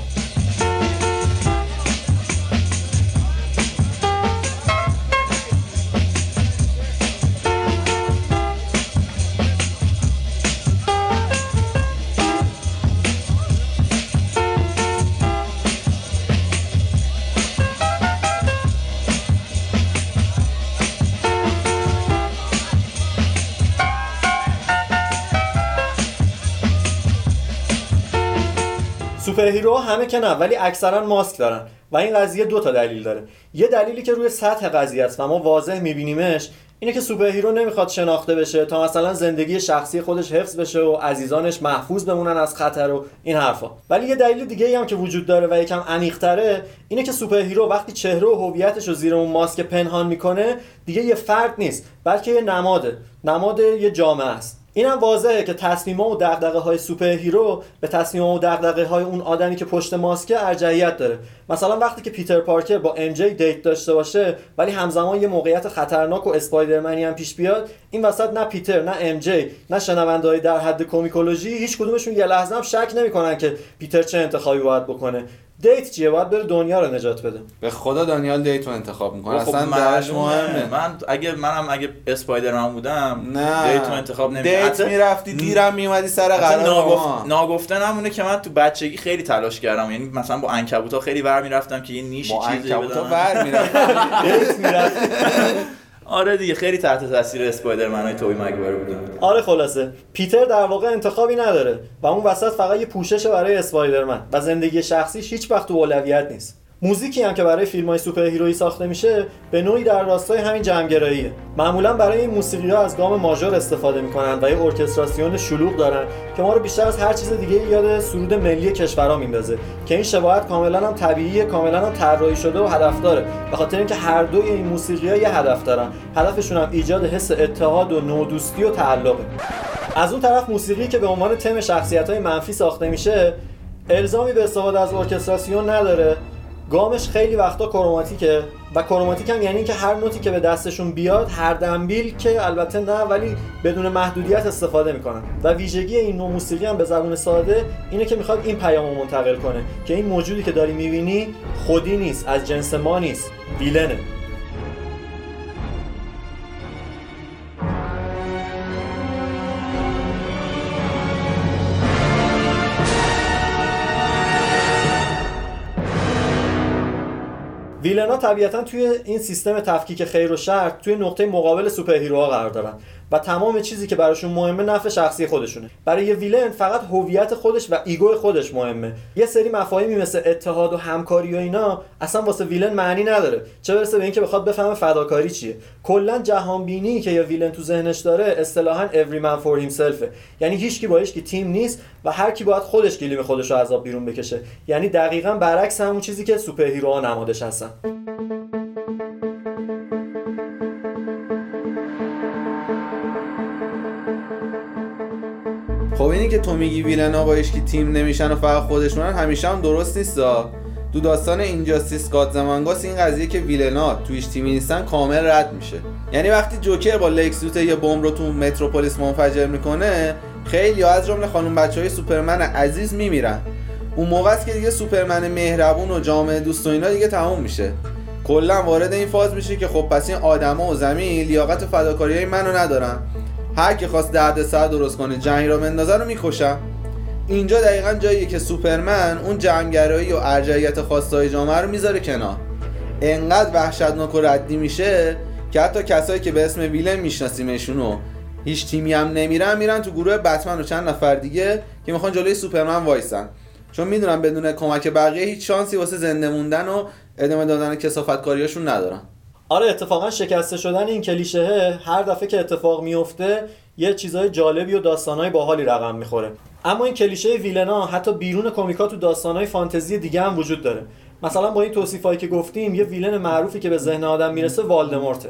superhero همه که نه ولی اکثرا ماسک دارن. و این قضیه دو تا دلیل داره. یه دلیلی که روی سطح قضیه است و ما واضح میبینیمش اینه که superhero نمی‌خواد شناخته بشه تا مثلا زندگی شخصی خودش حفظ بشه و عزیزانش محفوظ بمونن از خطر و این حرفا. ولی یه دلیل دیگه ای هم که وجود داره و یکم عمیق‌تره اینه که superhero وقتی چهره و هویتش رو زیر اون ماسک پنهان می‌کنه دیگه یه فرد نیست بلکه یه نماده. نماد یه جامعه است. اینم واضحه که تصمیم‌ها و دغدغه های superhero به تصمیم‌ها و دغدغه های اون آدمی که پشت ماسکه ارجحیت داره. مثلا وقتی که پیتر پارکر با MJ date داشته باشه ولی همزمان یه موقعیت خطرناک و Spider-Man ی هم پیش بیاد این وسط نه پیتر نه MJ نه شنونده‌های در حد کومیکولوژی هیچ کدومشون یه لحظه هم شک نمی‌کنن که پیتر چه انتخابی باید بکنه. date چیه؟ باید بره دنیا رو نجات بده. به خدا دانیال date و انتخاب می‌کنه. خب اصلا درش. مهمه. من اگه منم اگه Spider-Man بودم نه. date و انتخاب نمی date می‌رفتی دیرم میومدی سر قرار ناگفت... ما. ناگفته نمونه که من تو بچگی خیلی تلاش کردم. یعنی مثلا با عنکبوتا خیلی ور می‌رفتم که یه نیشی یا چیزی بدم. ور می‌رفت date می‌رفت آره دیگه خیلی تحت تاثیر Spider-Man های توبی مگوایر بودم آره خلاصه. پیتر در واقع انتخابی نداره و اون وسط فقط یه پوشش برای Spider-Man و زندگی شخصیش هیچ وقت تو اولویت نیست. موزیکی هم که برای فیلم های superhero یی ساخته میشه به نوعی در راستای همین جمعگراییه معمولا برای این موسیقی ها از گام ماژور استفاده می‌کنن و یه ارکستراسیون شلوغ دارن که ما رو بیشتر از هر چیز دیگه یاد سرود ملی کشورها میندازه که این شباهت کاملا هم طبیعیه کاملا هم طراحی شده و هدف داره. به خاطر اینکه هر دوی این موسیقی ها یه هدف دارن. هدفشون هم ایجاد حس اتحاد و نودوستی و تعلقه. از اون طرف موسیقی که به عنوان تم شخصیت های منفی ساخته میشه الزامی به استفاده از ارکستراسیون نداره. گامش خیلی وقتا کروماتیکه و کروماتیک هم یعنی اینکه هر نوتی که به دستشون بیاد هر دنبیل که البته نه ولی بدون محدودیت استفاده می‌کنن. و ویژگی این نوع موسیقی هم به زبون ساده اینه که می‌خواد این پیام رو منتقل کنه که این موجودی که داری می‌بینی خودی نیست از جنس ما نیست ویلنه. ویلنا طبیعتا توی این سیستم تفکیک خیر و شر توی نقطه مقابل سوپر هیروها قرار دارن. و تمام چیزی که براشون مهمه نفع شخصی خودشونه. برای یه villain فقط هویت خودش و ego خودش مهمه. یه سری مفاهیمی مثل اتحاد و همکاری و اینا اصلا واسه villain معنی نداره. چه برسه به اینکه بخواد بفهمه فداکاری چیه. کلا جهان بینی که یه villain تو ذهنش داره اصطلاحا every man for himself یعنی هیچکی با هیچکی تیم نیست و هر کی باید خودش گلیم خودش رو آب بیرون بکشه. یعنی دقیقا برعکس همون چیزی که superhero ها نمادش هستن. اینی که تو میگی ویلنا با که تیم نمیشن و فقط خودشونن همیشه هم درست نیستا تو داستان اینجاستیس گادزمانگاس این قضیه که ویلنا تویش تیمی نیستن کامل رد میشه. یعنی وقتی جوکر با لکسوت یه بمب رو تو متروپولیس منفجر می‌کنه خیلی از جمله خانم بچه های سوپرمن عزیز میمیرن. اون موقع است که دیگه سوپرمن مهربون و جامعه دوست و اینا دیگه تموم میشه. کلا وارد این فاز میشه که خب پس این آدما و زمین لیاقت فداکاری های منو ندارن. هر کی خواست درد سر درست کنه جنگ را بندازه رو می‌کشم. اینجا دقیقا جاییه که سوپرمن اون جمعگرایی و ارجعیت خواستای جامعه رو می‌ذاره کنار. انقدر وحشتناک و ردی میشه که حتی کسایی که به اسم ویلن میشناسیمشون و هیچ تیمی هم نمیرن میرن تو گروه بتمن و چند نفر دیگه که می‌خوان جلوی سوپرمن وایسن. چون می‌دونن بدون کمک بقیه هیچ شانسی واسه زنده موندن و ادامه دادن کسافتکاریاشون ندارن. آره اتفاقا شکسته شدن این کلیشه هر دفعه که اتفاق میفته یه چیزای جالبی و داستانای باحالی رقم می‌خوره. اما این کلیشه ویلنا حتی بیرون کمیکا تو داستانای فانتزی دیگه هم وجود داره. مثلا با این توصیفایی که گفتیم یه ویلن معروفی که به ذهن آدم می‌رسه والدمورته.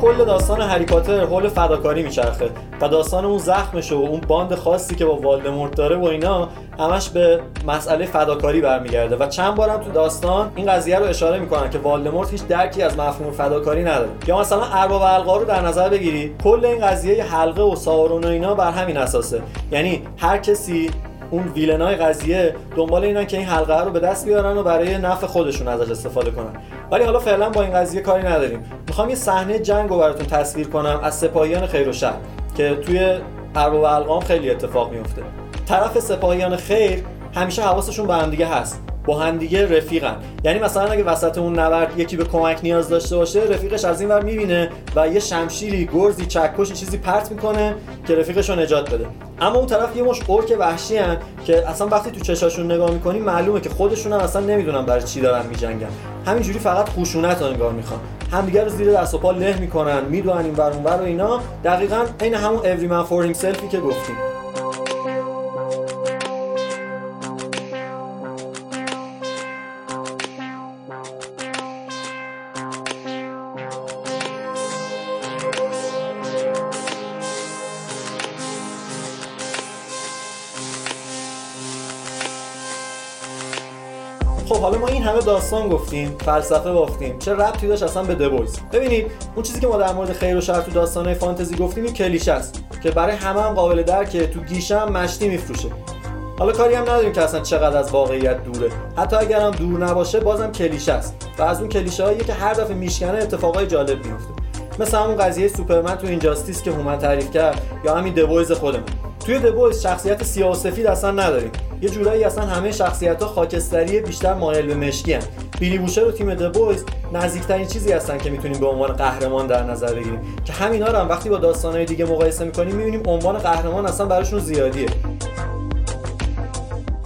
کل داستان هری پاتر حول فداکاری میچرخه و داستان اون زخمش و اون باند خاصی که با والدمورت داره و اینا همش به مسئله فداکاری برمیگرده و چند بارم تو داستان این قضیه رو اشاره می‌کنن که والدمورت هیچ درکی از مفهوم فداکاری نداره. یا مثلا ارباب القا رو در نظر بگیری کل این قضیه یه حلقه و سارون و اینا بر همین اساسه. یعنی هر کسی اون ویلنای قضیه دنبال اینن که این حلقه رو به دست بیارن و برای نفع خودشون ازش استفاده کنن. ولی حالا فعلا با این قضیه کاری نداریم. می‌خوام یه صحنه جنگ رو براتون تصویر کنم از سپاهیان خیر و شر که توی ارباب القام خیلی اتفاق میفته طرف سپاهیان خیر همیشه حواسشون به همدیگه هست. با همدیگه رفیقن. یعنی مثلا اگه وسط اون نبرد یکی به کمک نیاز داشته باشه رفیقش از این ور می‌بینه و یه شمشیری گرزی چکشی چیزی پرت می‌کنه که رفیقش رو نجات بده. اما اون طرف یه مش ارک وحشی هن که اصلا وقتی تو چشاشون نگاه می‌کنی معلومه که خودشون هم اصلا نمی‌دونن برای چی دارن میجنگن. همینجوری فقط خشونت رو انگار می‌خوان. همدیگه رو زیر دست و پا له می‌کنن می‌دونن این ور اون ور و اینا. دقیقا عین همون every man for himselfی که گفتیم. داستان گفتیم فلسفه بافتیم. چه ربطی داشت اصلا به دبویز ببینید اون چیزی که ما در مورد خیر و شر تو داستانهای فانتزی گفتیم این کلیشه است که برای همه هم قابل درکه تو گیشه هم مشتی میفروشه. حالا کاری هم نداریم که اصلا چقدر از واقعیت دوره. حتی اگر هم دور نباشه بازم کلیشه است. و از اون کلیشه هایی که هر دفعه میشکنه اتفاقای جالب میفته. مثل همون قضیه سوپرمن تو اینجاستیس که هومن تعریف کرد یا همین دبویز خودمون. توی دبویز شخصیت سفید اصلا نداریم. یه جورایی اصلا همه شخصیت ها خاکستری بیشتر مایل به مشکی هن. بیلی بوشر و تیم دبویز نزدیکترین چیزی هستن که می‌تونیم به عنوان قهرمان در نظر بگیریم. که همینا رو هم وقتی با داستانهای دیگه مقایسه می‌کنیم می‌بینیم عنوان قهرمان اصلا براشون زیادیه.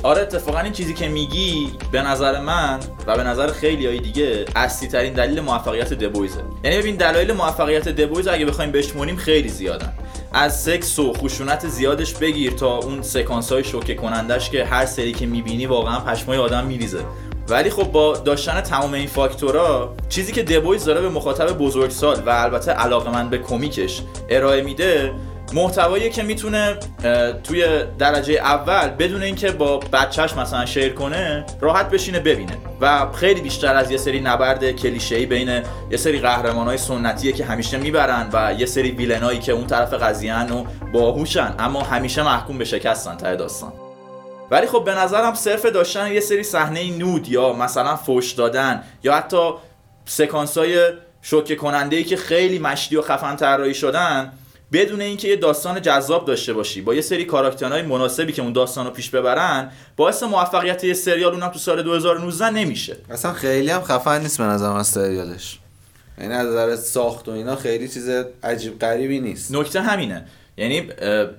آره اتفاقا این چیزی که میگی به نظر من و به نظر خیلی های دیگه اصلی ترین دلیل موفقیت دبویزه یعنی ببین دلایل موفقیت دبویز اگه بخوایم بشمونیم خیلی زیادن. از سکس و خشونت زیادش بگیر تا اون سکانس های شوکه کنندش که هر سری که می‌بینی واقعا پشمای آدم میریزه. ولی خب با داشتن تمام این فاکتورا چیزی که دبویز داره به مخاطب بزرگسال و البته علاقمند به کمیکش ارائه میده محتوایی که می‌تونه توی درجه اول بدون اینکه با بچهش مثلا شیر کنه راحت بشینه ببینه. و خیلی بیشتر از یه سری نبرد کلیشه‌ای بین یه سری قهرمانای سنتیه که همیشه می‌برن و یه سری ویلنایی که اون طرف قضیه‌ن و باهوشن اما همیشه محکوم به شکستن ته داستان. ولی خب به نظرم صرف داشتن یه سری صحنه نود یا مثلا فوش دادن یا حتی سکانس های شوکه کننده ای که خیلی مشتی و خفن طراحی شدن بدون اینکه یه داستان جذاب داشته باشی با یه سری کاراکترهای مناسبی که اون داستان رو پیش ببرن باعث موفقیت یه سریال اونم تو سال 2019 نمیشه. اصلا خیلی هم خفن نیست به نظر من سریالش. یعنی از نظر ساخت و اینا خیلی چیز عجیب غریبی نیست. نکته همینه. یعنی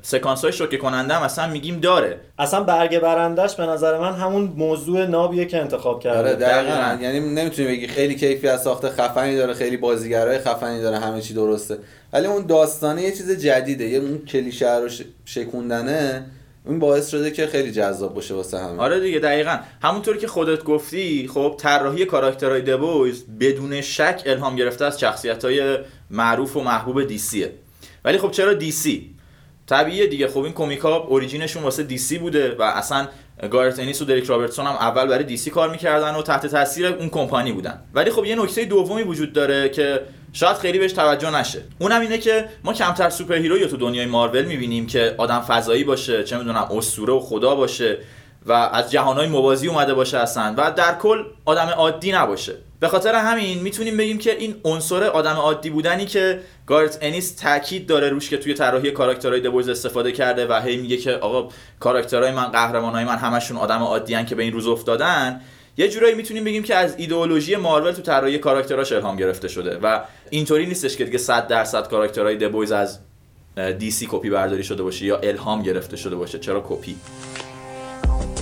سکانس های شوکه کننده هم اصلا میگیم داره. اصلا برگ برندش به نظر من همون موضوع نابیه که انتخاب کرده. آره دقیقاً. دقیقاً. یعنی نمی‌تونی بگی خیلی کیفیت ساخته خفنی داره خیلی بازیگرای خفنی داره همه چی درسته. ولی اون داستانه یه چیز جدیده یه اون کلیشه رو شکوندنه این باعث شده که خیلی جذاب باشه واسه همه. آره دیگه دقیقا. همونطور که خودت گفتی خب طراحی کاراکترهای The Boys بدون شک الهام گرفته از شخصیت های معروف و محبوب DC ه ولی خب چرا DC طبیعیه دیگه. خب این کمیک ها origin شون واسه DC بوده و اصلا گارت انیس و داریک رابرتسون هم اول برای DC کار می‌کردن و تحت تاثیر اون کمپانی بودن. ولی خب یه نکته دومی وجود داره که شاید خیلی بهش توجه نشه. اونم اینه که ما کمتر superhero ی رو تو دنیای مارول می‌بینیم که آدم فضایی باشه چه می‌دونم اسطوره و خدا باشه و از جهانهای موازی اومده باشه اصلا و در کل آدم عادی نباشه. به خاطر همین می‌تونیم بگیم که این عنصر آدم عادی بودنی که گارت انیس تاکید داره روش که توی طراحی کاراکترهای دبویز استفاده کرده و هی میگه که آقا کاراکترهای من قهرمانهای من همشون آدم عادی که به این روز افتادن یه جورایی می‌تونیم بگیم که از ایدئولوژی مارول تو طراحی کاراکتراش الهام گرفته شده و اینطوری نیستش که دیگه 100 درصد کاراکترهای دبویز از DC کپی برداری شده باشه یا الهام گرفته شده باشه. چرا کپی؟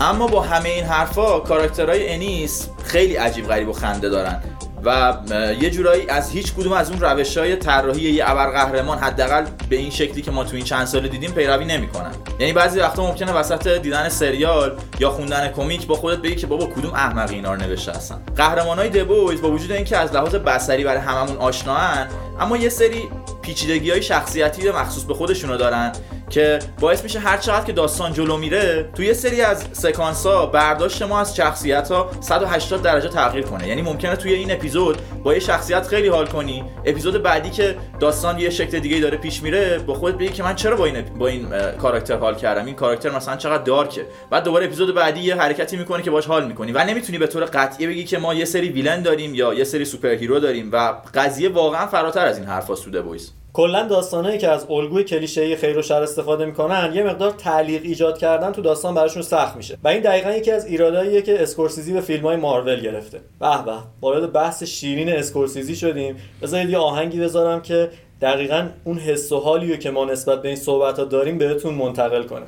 اما با همه این حرفا کاراکترهای انیس خیلی عجیب غریب و خنده دارن و یه جورایی از هیچ کدوم از اون روش های طراحی یه ابرقهرمان حداقل به این شکلی که ما تو این چند سال دیدیم پیروی نمی‌کنن. یعنی بعضی وقتا ممکنه وسط دیدن سریال یا خوندن کمیک با خودت بگی که بابا کدوم احمقی اینا رو نوشته هستن. قهرمانای The Boys با وجود اینکه از لحاظ بصری برای هممون آشناان اما یه سری پیچیدگی های شخصیتی مخصوص به خودشونو دارن. که باعث میشه هر چقدر که داستان جلو میره توی یه سری از سکانس ها برداشت ما از شخصیت ها 180 درجه تغییر کنه. یعنی ممکنه توی این اپیزود با یه شخصیت خیلی حال کنی. اپیزود بعدی که داستان یه شکل دیگه داره پیش میره با خودت بگی که من چرا با این با این کاراکتر حال کردم؟ این کاراکتر مثلا چقدر dark ه؟ بعد دوباره اپیزود بعدی یه حرکتی می‌کنه که باش حال می‌کنی و نمی‌تونی به طور قطعی بگی که ما یه سری villain داریم یا یه سری superhero داریم و قضیه واقعا فراتر از این حرفاست تو Boys. کلا داستانایی که از الگوی کلیشه‌ای خیر و شر استفاده می‌کنن یه مقدار تعلیق ایجاد کردن تو داستان براشون سخت میشه. و این دقیقا یکی از ایراداییه که اسکورسیزی به فیلم های مارول گرفته. به به وارد بحث شیرین اسکورسیزی شدیم. بذارید یه آهنگی بذارم که دقیقا اون حس و حالیو که ما نسبت به این صحبت ها داریم بهتون منتقل کنه.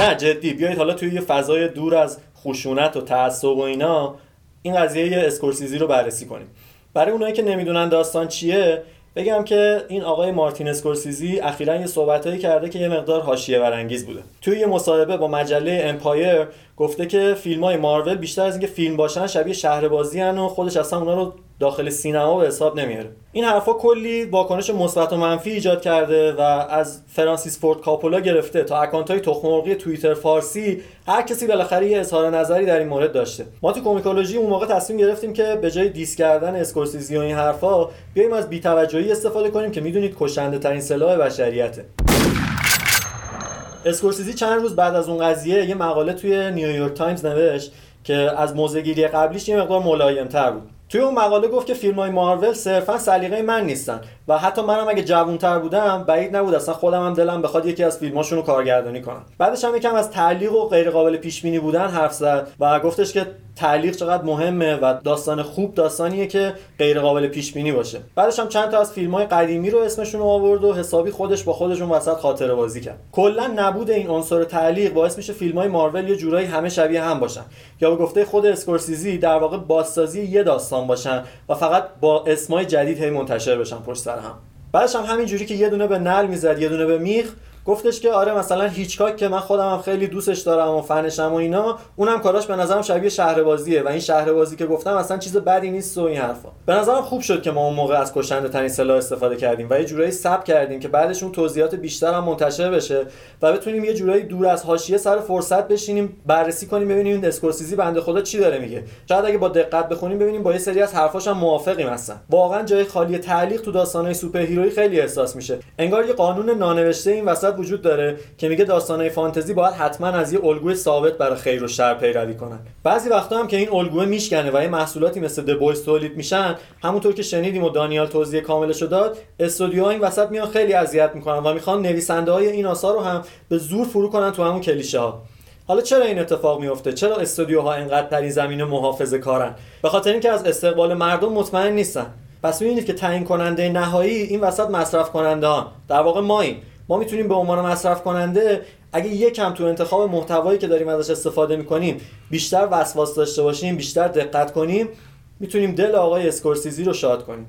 نه جدی. بیایید حالا توی یه فضای دور از خشونت و تعصب و اینا این قضیه اسکورسیزی رو بررسی کنیم. برای اونایی که نمی‌دونن داستان چیه بگم که این آقای مارتین اسکورسیزی اخیرا یه صحبتایی کرده که یه مقدار حاشیه برانگیز بوده. توی یه مصاحبه با مجله امپایر گفته که فیلم های مارول بیشتر از اینکه فیلم باشن شبیه شهر بازی ان خودش اصلا اونا رو داخل سینما به حساب نمیاره. این حرفا کلی واکنش مثبت و منفی ایجاد کرده و از فرانسیس فورد کوپولا گرفته تا اکانت های تخم‌مرغی توییتر فارسی هر کسی بالاخره یه اظهار نظری در این مورد داشته. ما تو کومیکولوژی اون موقع تصمیم گرفتیم که به جای diss کردن اسکورسیزی و این حرفا بیایم از بی‌توجهی استفاده کنیم که می‌دونید کشنده ترین سلاح بشریته. اسکورسیزی چند روز بعد از اون قضیه یه مقاله توی نیویورک تایمز نوشت که از موضع‌گیری قبلیش یه مقدار ملایم‌تر بود. توی اون مقاله گفت که فیلم های مارول صرفا سلیقه من نیستن. و حتی منم اگه جوانتر بودم بعید نبود. اصلا خودم هم دلم بخواد یکی از فیلماشون رو کارگردانی کنم. بعدش هم یکم از تعلیق و غیر قابل پیش بینی بودن حرف زد و گفتش که تعلیق چقدر مهمه و داستان خوب داستانیه که غیر قابل پیش بینی باشه. بعدش هم چند تا از فیلم های قدیمی رو اسمشون رو آورد و حسابی خودش با خودشون وسط خاطره بازی کرد. کلا نبود این عنصر تعلیق باعث میشه فیلم های مارول یه جورایی همه شبیه هم باشن. یا به گفته خود اسکورسیزی در واقع بازسازی یه داستان باشن و فقط با اسمای جدید هی منتشر بشن پشت سر هم. بعدش هم همین جوری که یه دونه به نل می‌زد یه دونه به میخ گفتش که آره مثلا هیچکاک که من خودم هم خیلی دوستش دارم و فنشم و اینا اونم کاراش به نظرم شبیه شهربازیه و این شهربازی که گفتم اصلا چیز بدی نیست و این حرفا. به نظرم خوب شد که ما اون موقع از کشنده ترین سلاح استفاده کردیم و یه جورایی سب کردیم که بعدش اون توضیحات بیشتر هم منتشر بشه و بتونیم یه جورایی دور از حاشیه سر فرصت بشینیم بررسی کنیم ببینیم این بنده خدا چی داره میگه. شاید اگه با دقت بخونیم ببینیم با یه سری از حرفاش هم موافقیم هستن واقعا جای خالی تعلیق تو داستانهای سوپر هیرویی خیلی احساس میشه. انگار یه قانون نانوشته این وسط وسط وجود داره که میگه داستانهای فانتزی باید حتما از یه الگوی ثابت برای خیر و شر پیروی کنن. بعضی وقتا هم که این الگوه میشکنه و یه محصولاتی مثل دبویس تولید میشن همونطور که شنیدیم و دانیال توضیح کاملش رو داد استودیوها این وسط میان خیلی اذیت می‌کنن و می‌خوان نویسنده های این آثار رو هم به زور فرو کنن تو همون کلیشه ها حالا چرا این اتفاق میفته چرا استودیوها اینقدر در این زمینه محافظه کارن؟ به خاطر اینکه از استقبال مردم مطمئن نیستن. پس می‌بینید که تعیین کننده نهایی این وسط مصرف کننده ها در واقع ماییم ما می‌تونیم به عنوان مصرف کننده اگه یکم تو انتخاب محتوایی که داریم ازش استفاده می‌کنیم بیشتر وسواس داشته باشیم بیشتر دقت کنیم می‌تونیم دل آقای اسکورسیزی رو شاد کنیم.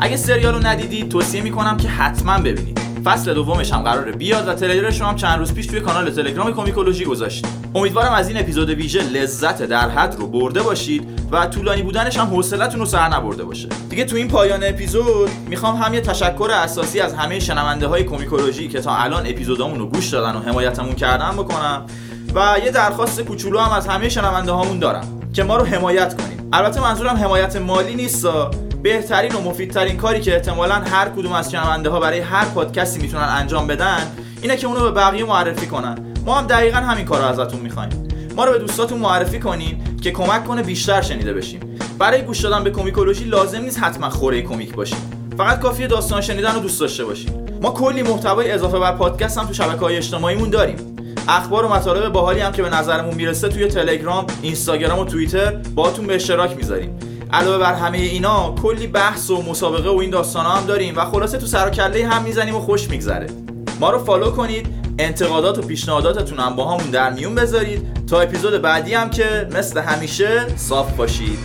اگه سریال رو ندیدید توصیه می‌کنم که حتما ببینید فصل دومش هم قراره بیاد و تریلرش رو هم چند روز پیش توی کانال تلگرام کومیکولوژی گذاشتیم امیدوارم از این اپیزود ویژه لذت در حد رو برده باشید و طولانی بودنش هم حوصلتون رو سر نبرده باشه. دیگه تو این پایان اپیزود می‌خوام هم یه تشکر اساسی از همه شنونده های کومیکولوژی که تا الان اپیزودامون رو گوش دادن و حمایتمون کردن بکنم و یه درخواست کوچولو هم از همه شنونده هامون دارم که ما رو حمایت کنید. البته منظورم حمایت مالی نیستا بهترین و مفیدترین کاری که احتمالا هر کدوم از شنونده ها برای هر پادکستی می‌تونن انجام بدن اینه که اونو به بقیه معرفی کنن. ما هم دقیقا همین کار رو ازتون می‌خوایم. ما رو به دوستاتون معرفی کنین که کمک کنه بیشتر شنیده بشیم. برای گوش دادن به کومیکولوژی لازم نیست حتما خوره کمیک باشیم. فقط کافیه داستان شنیدن رو دوست داشته باشیم. ما کلی محتوای اضافه بر پادکست هم تو شبکه های اجتماعیمون داریم. اخبار و مطالب باحالی هم که به نظرمون می‌رسه توی تلگرام، اینستاگرام و توییتر باهاتون به اشتراک می‌ذاریم. علاوه بر همه اینا کلی بحث و مسابقه و این داستانا هم داریم و خلاصه تو سر و کله هم می‌زنیم و خوش میگذره. ما رو فالو کنید، انتقادات و پیشنهاداتتون هم با همون در میون بذارید تا اپیزود بعدی هم که مثل همیشه صاف باشید.